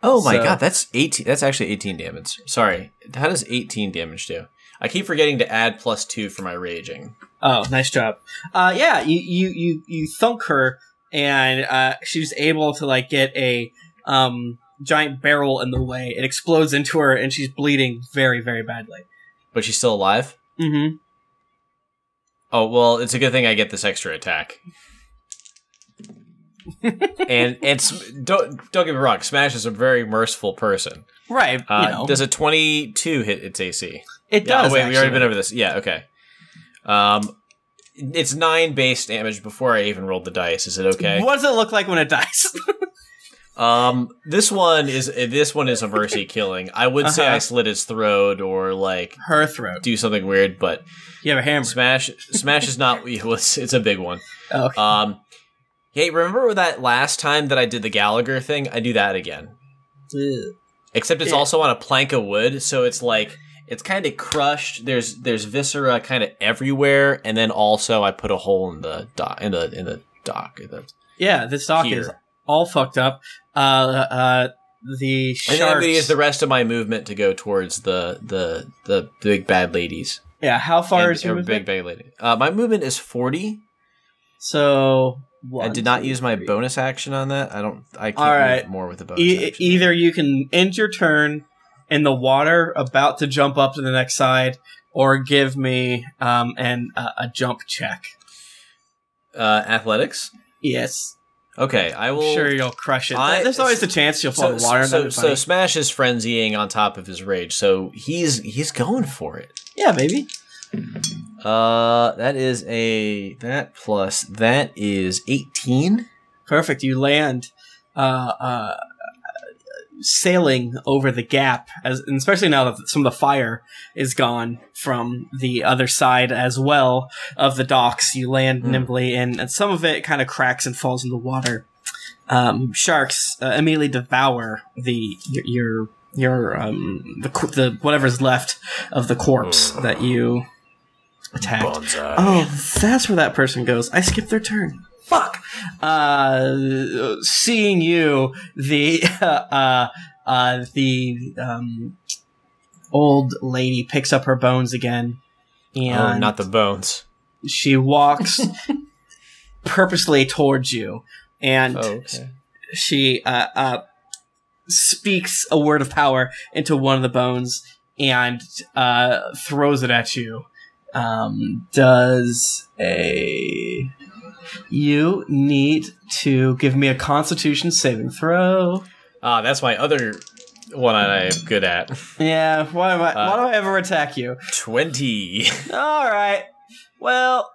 E: Oh my
A: So-
E: god, that's eighteen. That's actually eighteen damage. Sorry. How does eighteen damage do? I keep forgetting to add plus two for my raging.
A: Oh, nice job. Uh, yeah, you you you you thunk her, and uh, she's able to like get a um giant barrel in the way. It explodes into her, and she's bleeding very very badly.
E: But she's still alive.
A: Mm-hmm.
E: Oh well, it's a good thing I get this extra attack. And it's don't don't get me wrong, Smash is a very merciful person.
A: Right.
E: Uh,
A: you know,
E: Does a twenty two hit its AC?
A: it
E: Yeah,
A: does.
E: oh, wait, we already
A: actually.
E: been over this. Yeah, okay. Um, it's nine base damage before I even rolled the dice. Is it okay?
A: What does it look like when it dies?
E: Um, this one is this one is a mercy *laughs* killing. I would say
A: Uh-huh.
E: I slit its throat or like
A: Her throat.
E: do something weird, but
A: You have a hammer.
E: Smash Smash is not. *laughs* It's, it's a big one.
A: Oh, okay.
E: Um, hey, remember that last time that I did the Gallagher thing? I do that again. Except it's
A: Yeah.
E: also on a plank of wood, so it's like it's kind of crushed. There's there's viscera kind of everywhere, and then also I put a hole in the dock in the in the dock. In the,
A: yeah, this dock
E: here.
A: is all fucked up. Uh, uh, the
E: and then
A: sharks.
E: use the rest of my movement to go towards the the the, the big bad ladies.
A: yeah, how far
E: And-
A: is your movement?
E: big bad lady? Uh, my movement is forty.
A: So
E: I did not
A: two,
E: use my
A: three.
E: bonus action on that. I don't. I can't
A: All right.
E: move more with the bonus
A: E-
E: action.
A: either you can end your turn in the water, about to jump up to the next side, or give me um an uh, a jump check.
E: Uh, athletics.
A: Yes.
E: Okay, I will.
A: I'm sure you'll crush it.
E: I-
A: There's always a chance you'll fall
E: so,
A: in the water.
E: so, so. Smash is frenzying on top of his rage, so he's he's going for it.
A: yeah, baby.
E: Uh, that is a that plus that is eighteen.
A: Perfect. You land, uh, uh, sailing over the gap, as and especially now that some of the fire is gone from the other side as well of the docks. You land
E: Hmm.
A: nimbly, and, and some of it kind of cracks and falls in the water. Um, sharks uh, immediately devour the your your, your um the the whatever's left of the corpse that you attacked.
G: Bonsai.
A: Oh, that's where that person goes. I skipped their turn. Fuck. Uh, seeing you, the *laughs* uh, uh, the um, old lady picks up her bones again, and
E: Oh, not the bones.
A: she walks *laughs* purposely towards you, and
E: Oh, okay.
A: she uh, uh, speaks a word of power into one of the bones and uh, throws it at you. Um, does a you need to give me a Constitution saving throw?
E: Ah, that's my other one I'm good at.
A: Yeah. Why? Am I,
E: Uh,
A: why do I ever attack you?
E: Twenty. *laughs*
A: All right. Well,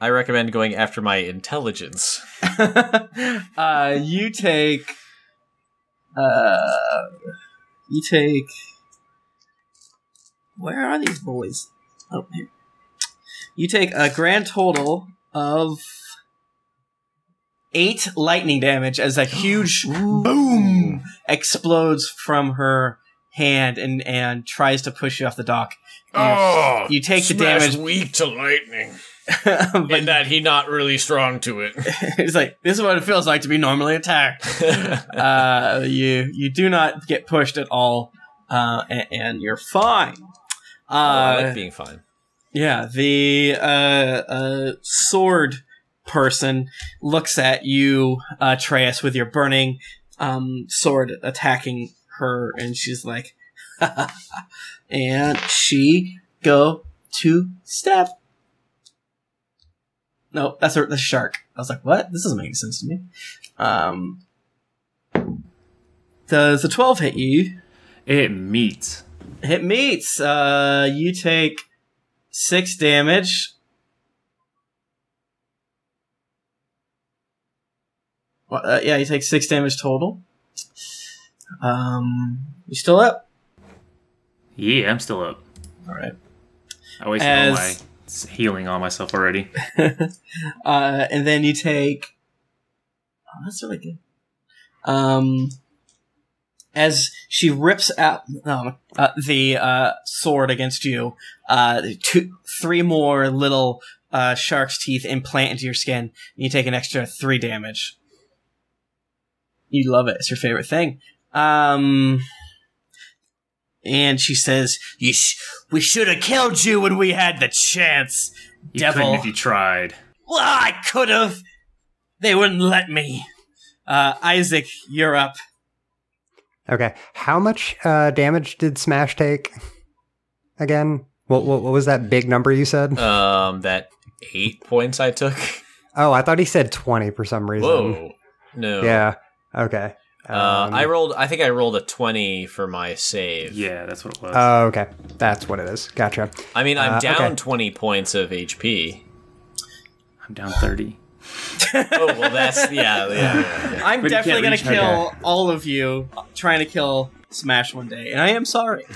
E: I recommend going after my intelligence. *laughs*
A: uh, you take. Uh, you take. Where are these boys? Oh, here. You take a grand total of eight lightning damage as a huge *gasps* boom explodes from her hand and and tries to push you off the dock.
G: Oh,
A: You take the damage.
G: weak to lightning, *laughs*
A: but
G: and that he not really strong to it. *laughs*
A: it's like this is what it feels like to be normally attacked. *laughs* uh, you you do not get pushed at all, uh, and, and you're fine.
E: Oh, I
A: Uh,
E: like being fine.
A: yeah, the uh, uh, sword person looks at you, uh, Atreus, with your burning um, sword attacking her, and she's like, *laughs* and she go to step. No, that's a, that's a shark. I was like, what? This doesn't make any sense to me. Um, does the 12 hit you?
D: It meets.
A: Hit meets. Uh, you take six damage. Well, uh, yeah, you take six damage total. Um, you still up?
D: Yeah, I'm still up.
A: All right.
D: I wasted
A: As-
D: all my healing on myself already. *laughs*
A: uh, and then you take. Oh, that's really good. Um, as she rips out um, uh, the uh, sword against you, uh, two, three more little uh, shark's teeth implant into your skin. And you take an extra three damage. You love it. It's your favorite thing. Um, and she says, "You, sh- we should have killed you when we had the chance."
D: You
A: Devil.
D: couldn't if you tried.
A: Well, I could have. They wouldn't let me. Uh, Isaac, you're up.
F: Okay. How much uh, damage did Smash take? Again, what, what what was that big number you said?
E: Um, that eight points I took.
F: oh, I thought he said twenty for some reason.
E: Whoa. No.
F: Yeah. Okay.
E: Uh,
F: Um,
E: I rolled. I think I rolled a twenty for my save.
D: Yeah, that's what it was.
F: Oh, okay. That's what it is. Gotcha.
E: I mean, I'm
F: Uh,
E: down
F: okay.
E: twenty points of HP.
D: I'm down 30.
E: Oh well, that's yeah, yeah. yeah, yeah. *laughs*
A: I'm
D: But
A: definitely gonna kill
D: okay.
A: all of you trying to kill Smash one day, and I am sorry. *laughs*
D: I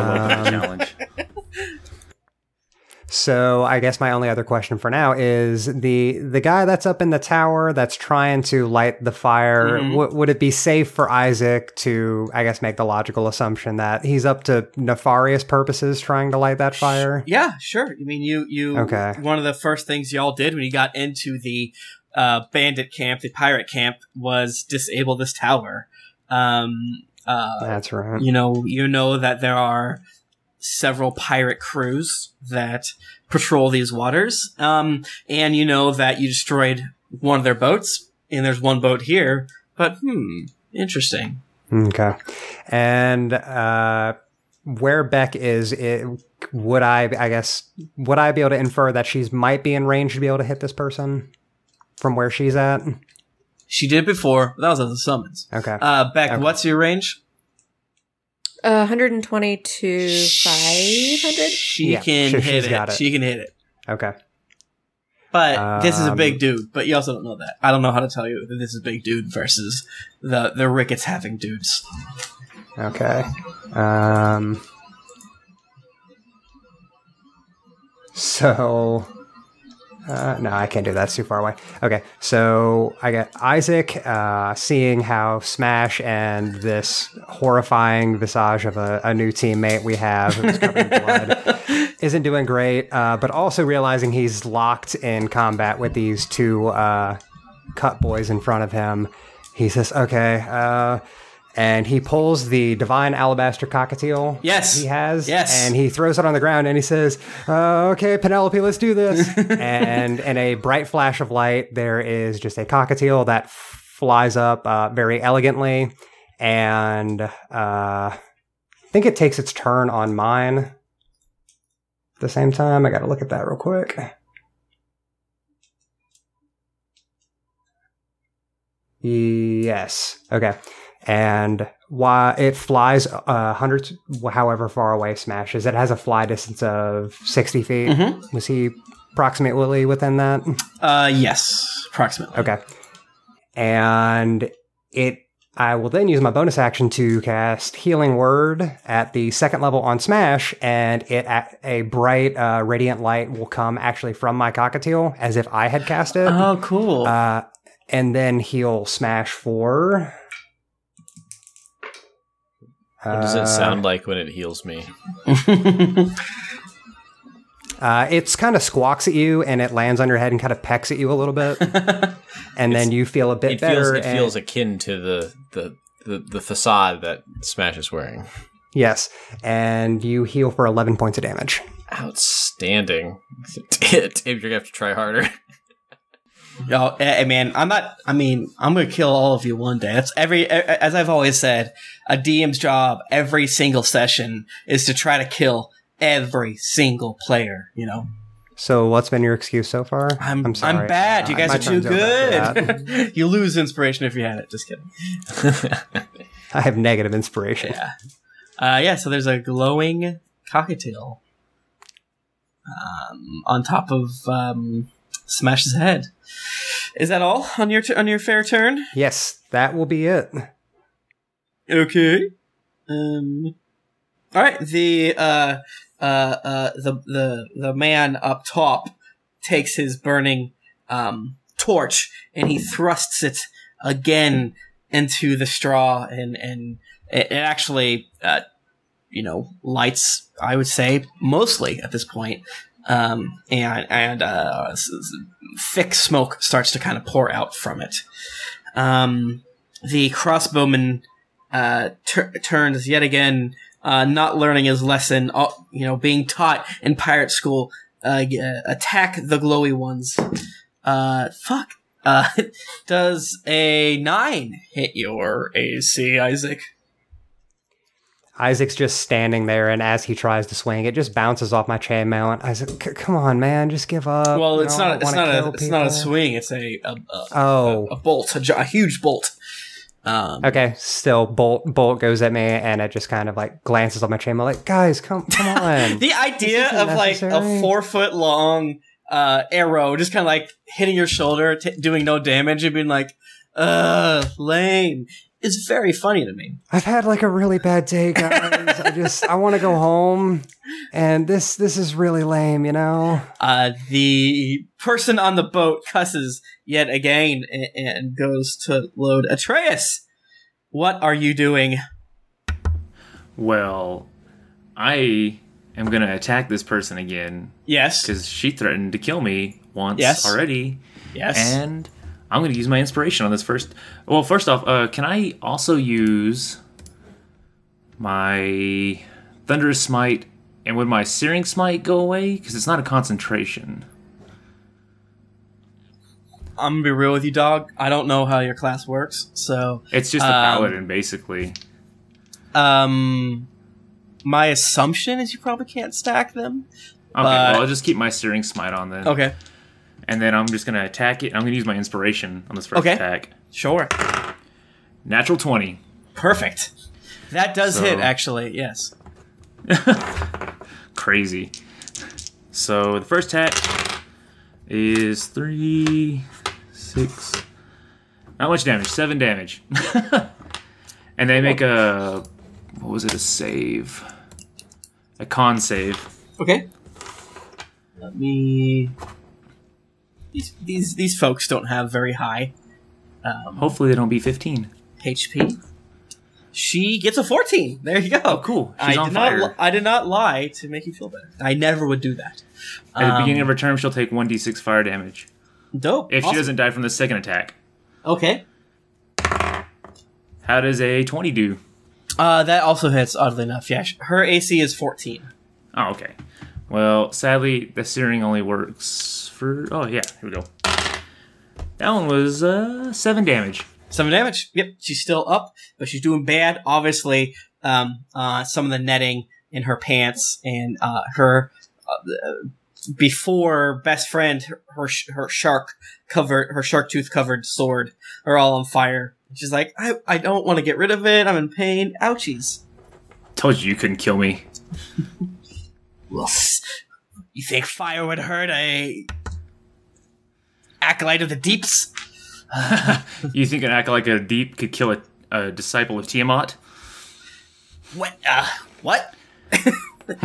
D: welcome the challenge. *laughs*
F: So I guess my only other question for now is the the guy that's up in the tower that's trying to light the fire.
A: Mhm.
F: W- would it be safe for Isaac to, I guess, make the logical assumption that he's up to nefarious purposes trying to light that fire?
A: Yeah, sure. I mean, you you.
F: Okay.
A: One of the first things y'all did when you got into the uh, bandit camp, the pirate camp, was disable this tower. Um, uh,
F: That's right.
A: you know you know that there are several pirate crews that patrol these waters um and you know that you destroyed one of their boats and there's one boat here but hmm interesting
F: Okay. And uh where Beck is, it, would I, I guess, would I be able to infer that she's might be in range to be able to hit this person from where she's at?
A: She did before, that was as a summons.
F: Okay.
A: Uh, Beck,
F: Okay.
A: what's your range?
B: Uh, 120 to 500.
A: She
F: Yeah,
A: can
F: she-
A: hit
F: she's
A: it.
F: got it.
A: She can hit it.
F: Okay.
A: But this is a
F: Um,
A: big dude. But you also don't know that. I don't know how to tell you that this is a big dude versus the the rickets having dudes.
F: Okay. Um. So. Uh, no, I can't do that. It's too far away. Okay, so I get Isaac uh, seeing how Smash and this horrifying visage of a, a new teammate we have who's covered in blood *laughs* isn't doing great, uh, but also realizing he's locked in combat with these two uh, cut boys in front of him. He says, "Okay," uh, and he pulls the divine alabaster cockatiel.
A: Yes.
F: he has.
A: Yes.
F: and he throws it on the ground and he says, uh, "Okay, Penelope, let's do this." *laughs* and in a bright flash of light, there is just a cockatiel that flies up uh, very elegantly, and uh, I think it takes its turn on mine. At the same time, I got to look at that real quick. Yes. Okay. And why it flies uh, hundreds, however far away Smash is, it has a fly distance of sixty feet.
A: Mhm.
F: Was he approximately within that?
A: Uh, yes, approximately.
F: Okay. And it I will then use my bonus action to cast Healing Word at the second level on Smash, and it a, a bright uh, radiant light will come actually from my cockatiel as if I had cast it.
A: Oh, cool.
F: Uh, and then he'll Smash for.
E: What does it sound like when it heals me? *laughs*
F: Uh, it's kind of squawks at you, and it lands on your head and kind of pecks at you a little bit, *laughs* and then you feel a bit
E: It feels
F: better.
E: it
F: and-
E: feels akin to the, the the the facade that Smash is wearing.
F: yes, and you heal for eleven points of damage.
E: Outstanding. *laughs* Tim, you're gonna have to try harder.
A: Yo, eh, eh, man, I'm not. I mean, I'm gonna kill all of you one day. That's every. As I've always said, a DM's job every single session is to try to kill every single player. You know,
F: So, what's been your excuse so far?
A: I'm I'm,
F: sorry.
A: I'm bad. You
F: Uh,
A: guys
F: my
A: are too
F: turn's over after that.
A: good. *laughs* you lose inspiration if you had it. Just kidding. *laughs*
F: I have negative inspiration.
A: Yeah. Uh, yeah. So there's a glowing cockatiel um, on top of um, Smash's head. Is that all on your t- on your fair turn?
F: Yes, that will be it.
A: Okay. Um. All right. The uh uh uh the the the man up top takes his burning um torch and he thrusts it again into the straw and and it, it actually uh you know lights I would say mostly at this point um and and uh thick smoke starts to kind of pour out from it um the crossbowman uh, tur- turns yet again, uh, not learning his lesson, uh, you know, being taught in pirate school, uh, uh, attack the glowy ones. Fuck. *laughs* Does a nine hit your AC, Isaac?
F: Isaac's just standing there, and as he tries to swing, it just bounces off my chainmail. And Isaac, come on, man, just give up.
A: Well, it's not. It's not a.
F: kill
A: It's not a swing. It's a a, a,
F: Oh.
A: a bolt, a, gi- a huge bolt. Um,
F: Okay, still bolt bolt goes at me, and it just kind of like glances on my chainmail, like, guys, come come *laughs* on.
A: The idea of like a four foot long uh, arrow just kind of like hitting your shoulder, t- doing no damage, and being like, uh, lame, is very funny to me.
F: I've had like a really bad day, guys. I just I want to go home, and this this is really lame, you know.
A: Uh, the person on the boat cusses yet again and, and goes to load Atreus. What are you doing?
D: Well, I am going to attack this person again
A: Yes.
D: because she threatened to kill me once
A: Yes.
D: already.
A: Yes.
D: And I'm going to use my inspiration on this first. Well, first off, uh, can I also use my Thunderous Smite? And would my Searing Smite go away? Because it's not a concentration.
A: I'm gonna be real with you, dog. I don't know how your class works, so
D: It's just a
A: Um,
D: paladin, basically.
A: um, my assumption is you probably can't stack them.
D: Okay, well, I'll just keep my searing smite on then.
A: Okay,
D: And then I'm just gonna attack it. I'm gonna use my inspiration on this first
A: Okay.
D: attack.
A: sure,
D: Natural twenty.
A: perfect. That does
D: So-
A: hit, actually. Yes. *laughs*
D: Crazy. So the first attack is three, six. Not much damage. Seven damage. *laughs* and they make a what was it? A save. A con save.
A: Okay. Let me. These these these folks don't have very high um,
D: Hopefully they don't be fifteen.
A: HP. She gets a 14. There you go.
D: Oh, cool. She's
A: I
D: on
A: did
D: fire.
A: not. li- I did not lie to make you feel better. I never would do that.
D: At the
A: Um,
D: beginning of her turn, she'll take one d6 fire damage.
A: Dope.
D: If
A: Awesome.
D: she doesn't die from the second attack.
A: Okay.
D: How does a 20 do?
A: Uh, that also hits. Oddly enough, yeah. Her AC is 14.
D: Oh, okay. Well, sadly, the searing only works for. Oh, yeah, here we go. That one was uh, 7 damage.
A: Seven damage. Yep, she's still up, but she's doing bad. Obviously, um, uh, some of the netting in her pants and uh, her uh, before best friend, her her, shark covered, her shark tooth covered sword are all on fire. She's like, I, I don't want to get rid of it. I'm in pain. Ouchies.
D: Told you you couldn't kill me. *laughs*
A: You think fire would hurt a acolyte of the deeps? *laughs*
D: You think an acolyte of a deep could kill a, a disciple of Tiamat?
A: What? Uh, what? *laughs*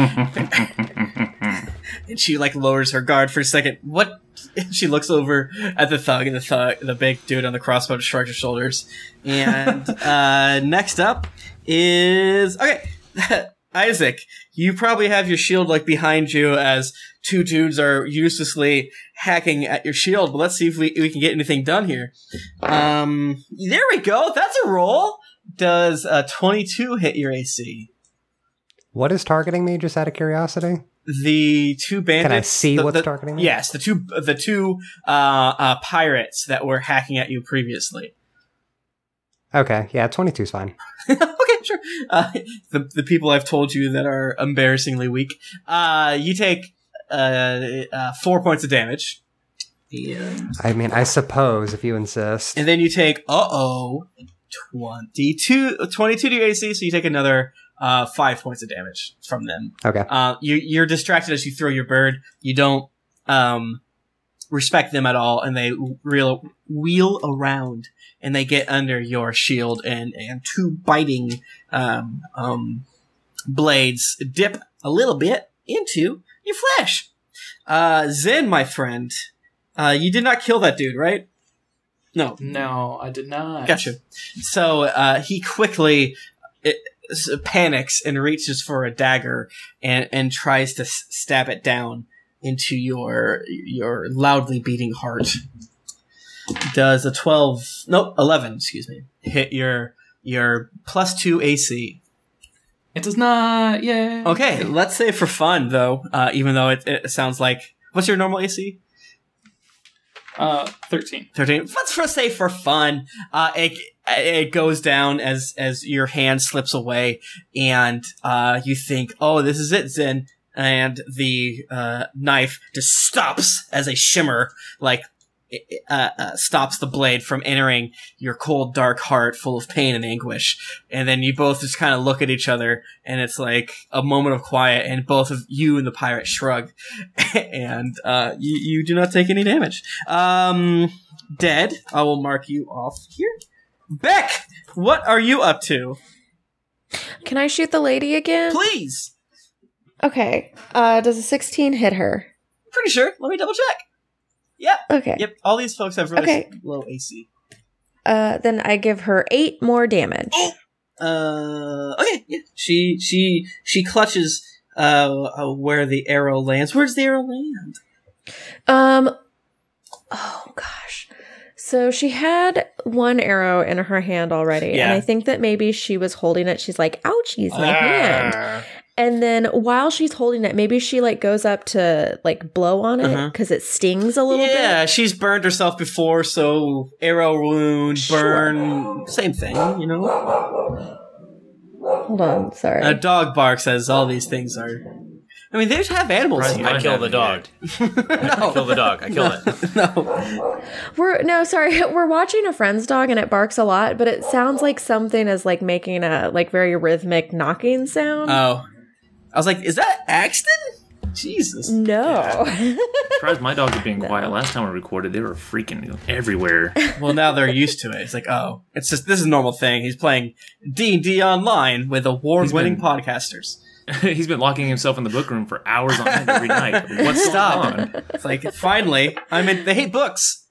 A: and she like lowers her guard for a second. What? *laughs* She looks over at the thug, and the thug, the big dude on the crossbow, shrugs his shoulders. And uh, next up is okay, Isaac. You probably have your shield like behind you as two dudes are uselessly hacking at your shield. But let's see if we we can get anything done here. Um, there we go. That's a roll. Does a twenty-two hit your AC?
F: What is targeting me? Just out of curiosity.
A: the two bandits.
F: Can I see
A: the-
F: what's
A: the-
F: targeting me?
A: Yes, the two the two uh, uh, pirates that were hacking at you previously.
F: Okay, yeah, 22 is fine.
A: okay, *laughs* sure. Uh, the the people I've told you that are embarrassingly weak. Uh, you take uh, uh, four points of damage. And,
F: I mean, I suppose if you insist.
A: and then you take uh oh 22, 22 to your AC, so you take another uh, five points of damage from them.
F: Okay.
A: Uh, you, you're distracted as you throw your bird. You don't um, respect them at all, and they reel, wheel around and they get under your shield, and, and two biting um, um, blades dip a little bit into your flesh. Uh, Zen, my friend, uh, you did not kill that dude, right? No,
C: No, I did not.
A: Gotcha. So uh, he quickly it, panics and reaches for a dagger and and tries to s- stab it down into your your loudly beating heart. Does a twelve? No, eleven. Excuse me. Hit your your plus two AC.
C: It does not. Yeah.
A: Okay, let's say for fun though. Uh, even though it, it sounds like what's your normal AC?
C: Uh, thirteen.
A: 13 let's first say for fun uh it it goes down as as your hand slips away and uh you think oh this is it zen and the uh knife just stops as a shimmer like uh, uh, stops the blade from entering your cold dark heart full of pain and anguish and then you both just kind of look at each other and it's like a moment of quiet and both of you and the pirate shrug *laughs* and uh you, you do not take any damage um dead. I will mark you off here. Beck, what are you up to?
B: Can I shoot the lady again?
A: Please.
B: Okay. Uh, does a 16 hit her?
A: Pretty sure. Let me double check. Yep.
B: Okay.
A: Yep. All these folks have really
B: Okay.
A: low AC.
B: Uh, then I give her eight more damage.
A: Uh. Okay. Yeah. She she she clutches uh, uh where the arrow lands. Where's the arrow land?
B: Um. Oh gosh. So she had one arrow in her hand already,
A: Yeah.
B: and I think that maybe she was holding it. She's like, "Ouchies, my hand!" And then while she's holding it, maybe she like goes up to like blow on it
A: Uh-huh.
B: because it stings a little
A: yeah,
B: bit.
A: Yeah, she's burned herself before, so arrow wound, burn, same thing, you know.
B: Hold on, sorry.
A: A dog barks as all these things are. I mean, they just have animals
D: Surprised
A: here.
G: I kill the dog. *laughs*
A: no,
G: I kill the dog. I kill it. *laughs*
A: no.
B: We're no, sorry. *laughs* We're watching a friend's dog and it barks a lot, but it sounds like something is like making a like very rhythmic knocking sound.
A: Oh, I was like, is that Axton? Jesus.
B: no. *laughs*
D: Surprised my dogs are being quiet. Last time we recorded, they were freaking everywhere.
A: Well, now they're used to it. It's like, oh, it's just this is a normal thing. He's playing D and D online with award-winning
D: He's been-
A: podcasters. *laughs*
D: He's been locking himself in the book room for hours on end every night. *laughs* What's
A: Stop.
D: going on?
A: It's like finally, I'm in. They hate books.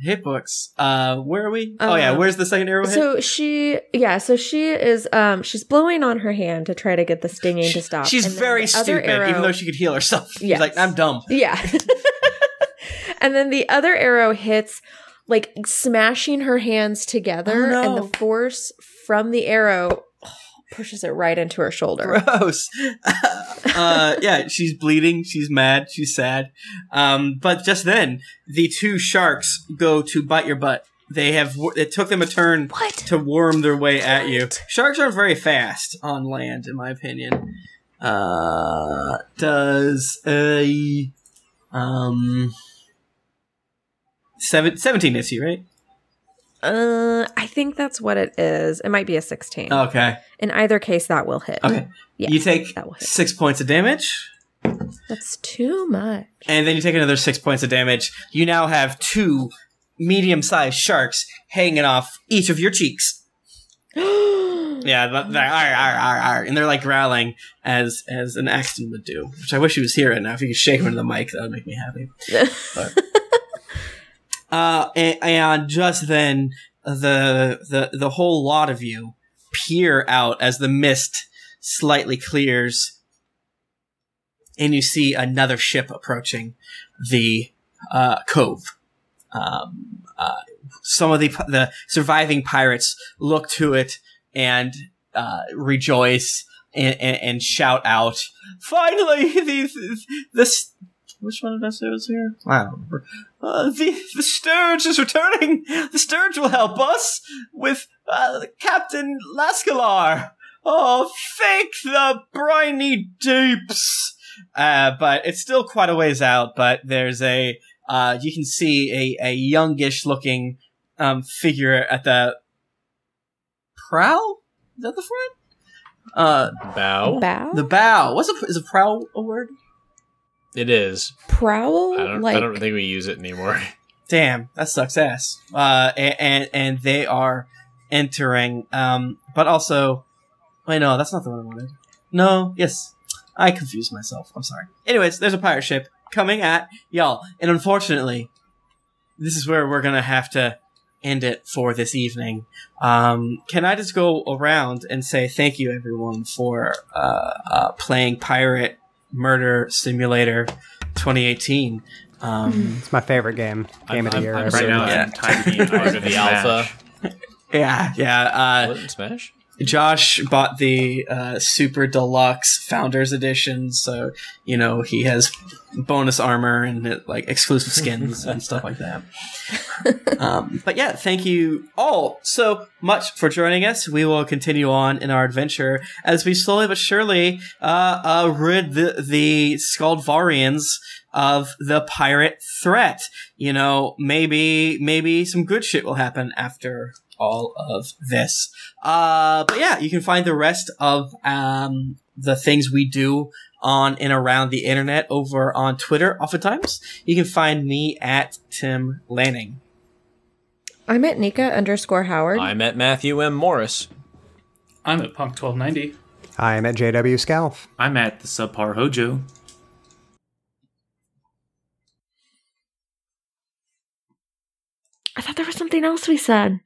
A: Hate books. Uh, where are we? oh yeah,
B: Uh,
A: where's the second arrow hit?
B: so she yeah, so she is um she's blowing on her hand to try to get the stinging to stop.
A: She's very
B: the
A: stupid,
B: arrow-
A: even though she could heal herself. She's like, I'm dumb.
B: Yeah. *laughs* and then the other arrow hits, like smashing her hands together,
A: Oh, no.
B: and the force from the arrow pushes it right into her shoulder.
A: Gross. *laughs* uh, yeah, she's bleeding. She's mad. She's sad. Um, but just then, the two sharks go to bite your butt. They have. It took them a turn
B: What?
A: to worm their way at you. Sharks aren't very fast on land, in my opinion. Uh, does a um seven, 17 hits you, right?
B: Uh, I think that's what it is. It might be a 16.
A: Okay.
B: In either case, that will hit.
A: Okay.
B: Yes,
A: you take
B: that will hit.
A: six points of damage.
B: That's too much.
A: and then you take another six points of damage. You now have two medium-sized sharks hanging off each of your cheeks. *gasps* Yeah, th- they're, arr, arr, arr, arr, and they're like growling as as an Axton would do, which I wish he was here right now. If he could shake him into the mic, that would make me happy. *laughs* But, uh, and, and just then, the the the whole lot of you peer out as the mist slightly clears, and you see another ship approaching the uh, cove. Um, uh, some of the the surviving pirates look to it and uh, rejoice and, and, and shout out, "Finally, *laughs* the this." Which one did I say was here? I don't remember. Uh, the the Sturge is returning. The Sturge will help us with uh, Captain Lascalar. Oh, fake the briny deeps. Uh, but it's still quite a ways out. But there's a uh, you can see a, a youngish looking um, figure at the prow. Is that the front? Uh,
G: Bow.
B: Bow?
A: the bow. What's a is a prow a word?
G: It is.
B: Prowl?
G: I don't.
B: like,
G: I don't think we use it anymore. *laughs*
A: Damn, that sucks ass. Uh, and and, and they are entering. Um, but also, wait, no, that's not the one I wanted. No, yes, I confused myself. I'm sorry. Anyways, there's a pirate ship coming at y'all, and unfortunately, this is where we're gonna have to end it for this evening. Um, can I just go around and say thank you, everyone, for uh, uh, playing Pirate Murder Simulator 2018. Um,
F: It's my favorite game. Game
G: I'm-
F: of the
G: I'm-
F: year.
G: I'm
D: Right now,
G: glad.
D: I'm tied between
G: Part of the alpha.
A: Yeah, yeah. Uh,
G: What, Smash.
A: Josh bought the uh, Super Deluxe Founders Edition, so you know he has bonus armor and like exclusive skins and stuff like that. *laughs* Um, but yeah, thank you all so much for joining us. We will continue on in our adventure as we slowly but surely uh, uh, rid the the Skaldvarians of the pirate threat. You know, maybe maybe some good shit will happen after all of this. Uh, but yeah, you can find the rest of um, the things we do on and around the internet over on Twitter. Oftentimes, you can find me at Tim Lanning.
B: I'm at Nika underscore Howard.
G: I'm at Matthew M. Morris.
C: I'm at Punk 1290.
F: I am at JW Scalf.
D: I'm at the subpar Hojo.
B: I thought there was something else we said.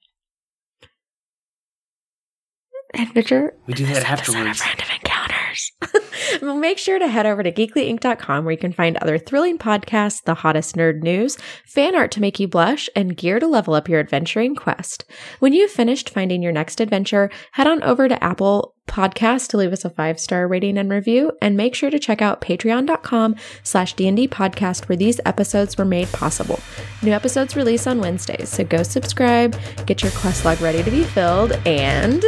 B: Adventure.
D: We do that
B: This episode
D: afterwards.
B: of Random Encounters. *laughs* *laughs* Well, make sure to head over to geeklyinc.com where you can find other thrilling podcasts, the hottest nerd news, fan art to make you blush, and gear to level up your adventuring quest. When you've finished finding your next adventure, head on over to Apple Podcast to leave us a five-star rating and review, and make sure to check out patreon.com slash D&D podcast where these episodes were made possible. New episodes release on Wednesdays, so go subscribe, get your quest log ready to be filled, and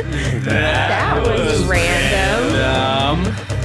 B: that, was random.
A: Um,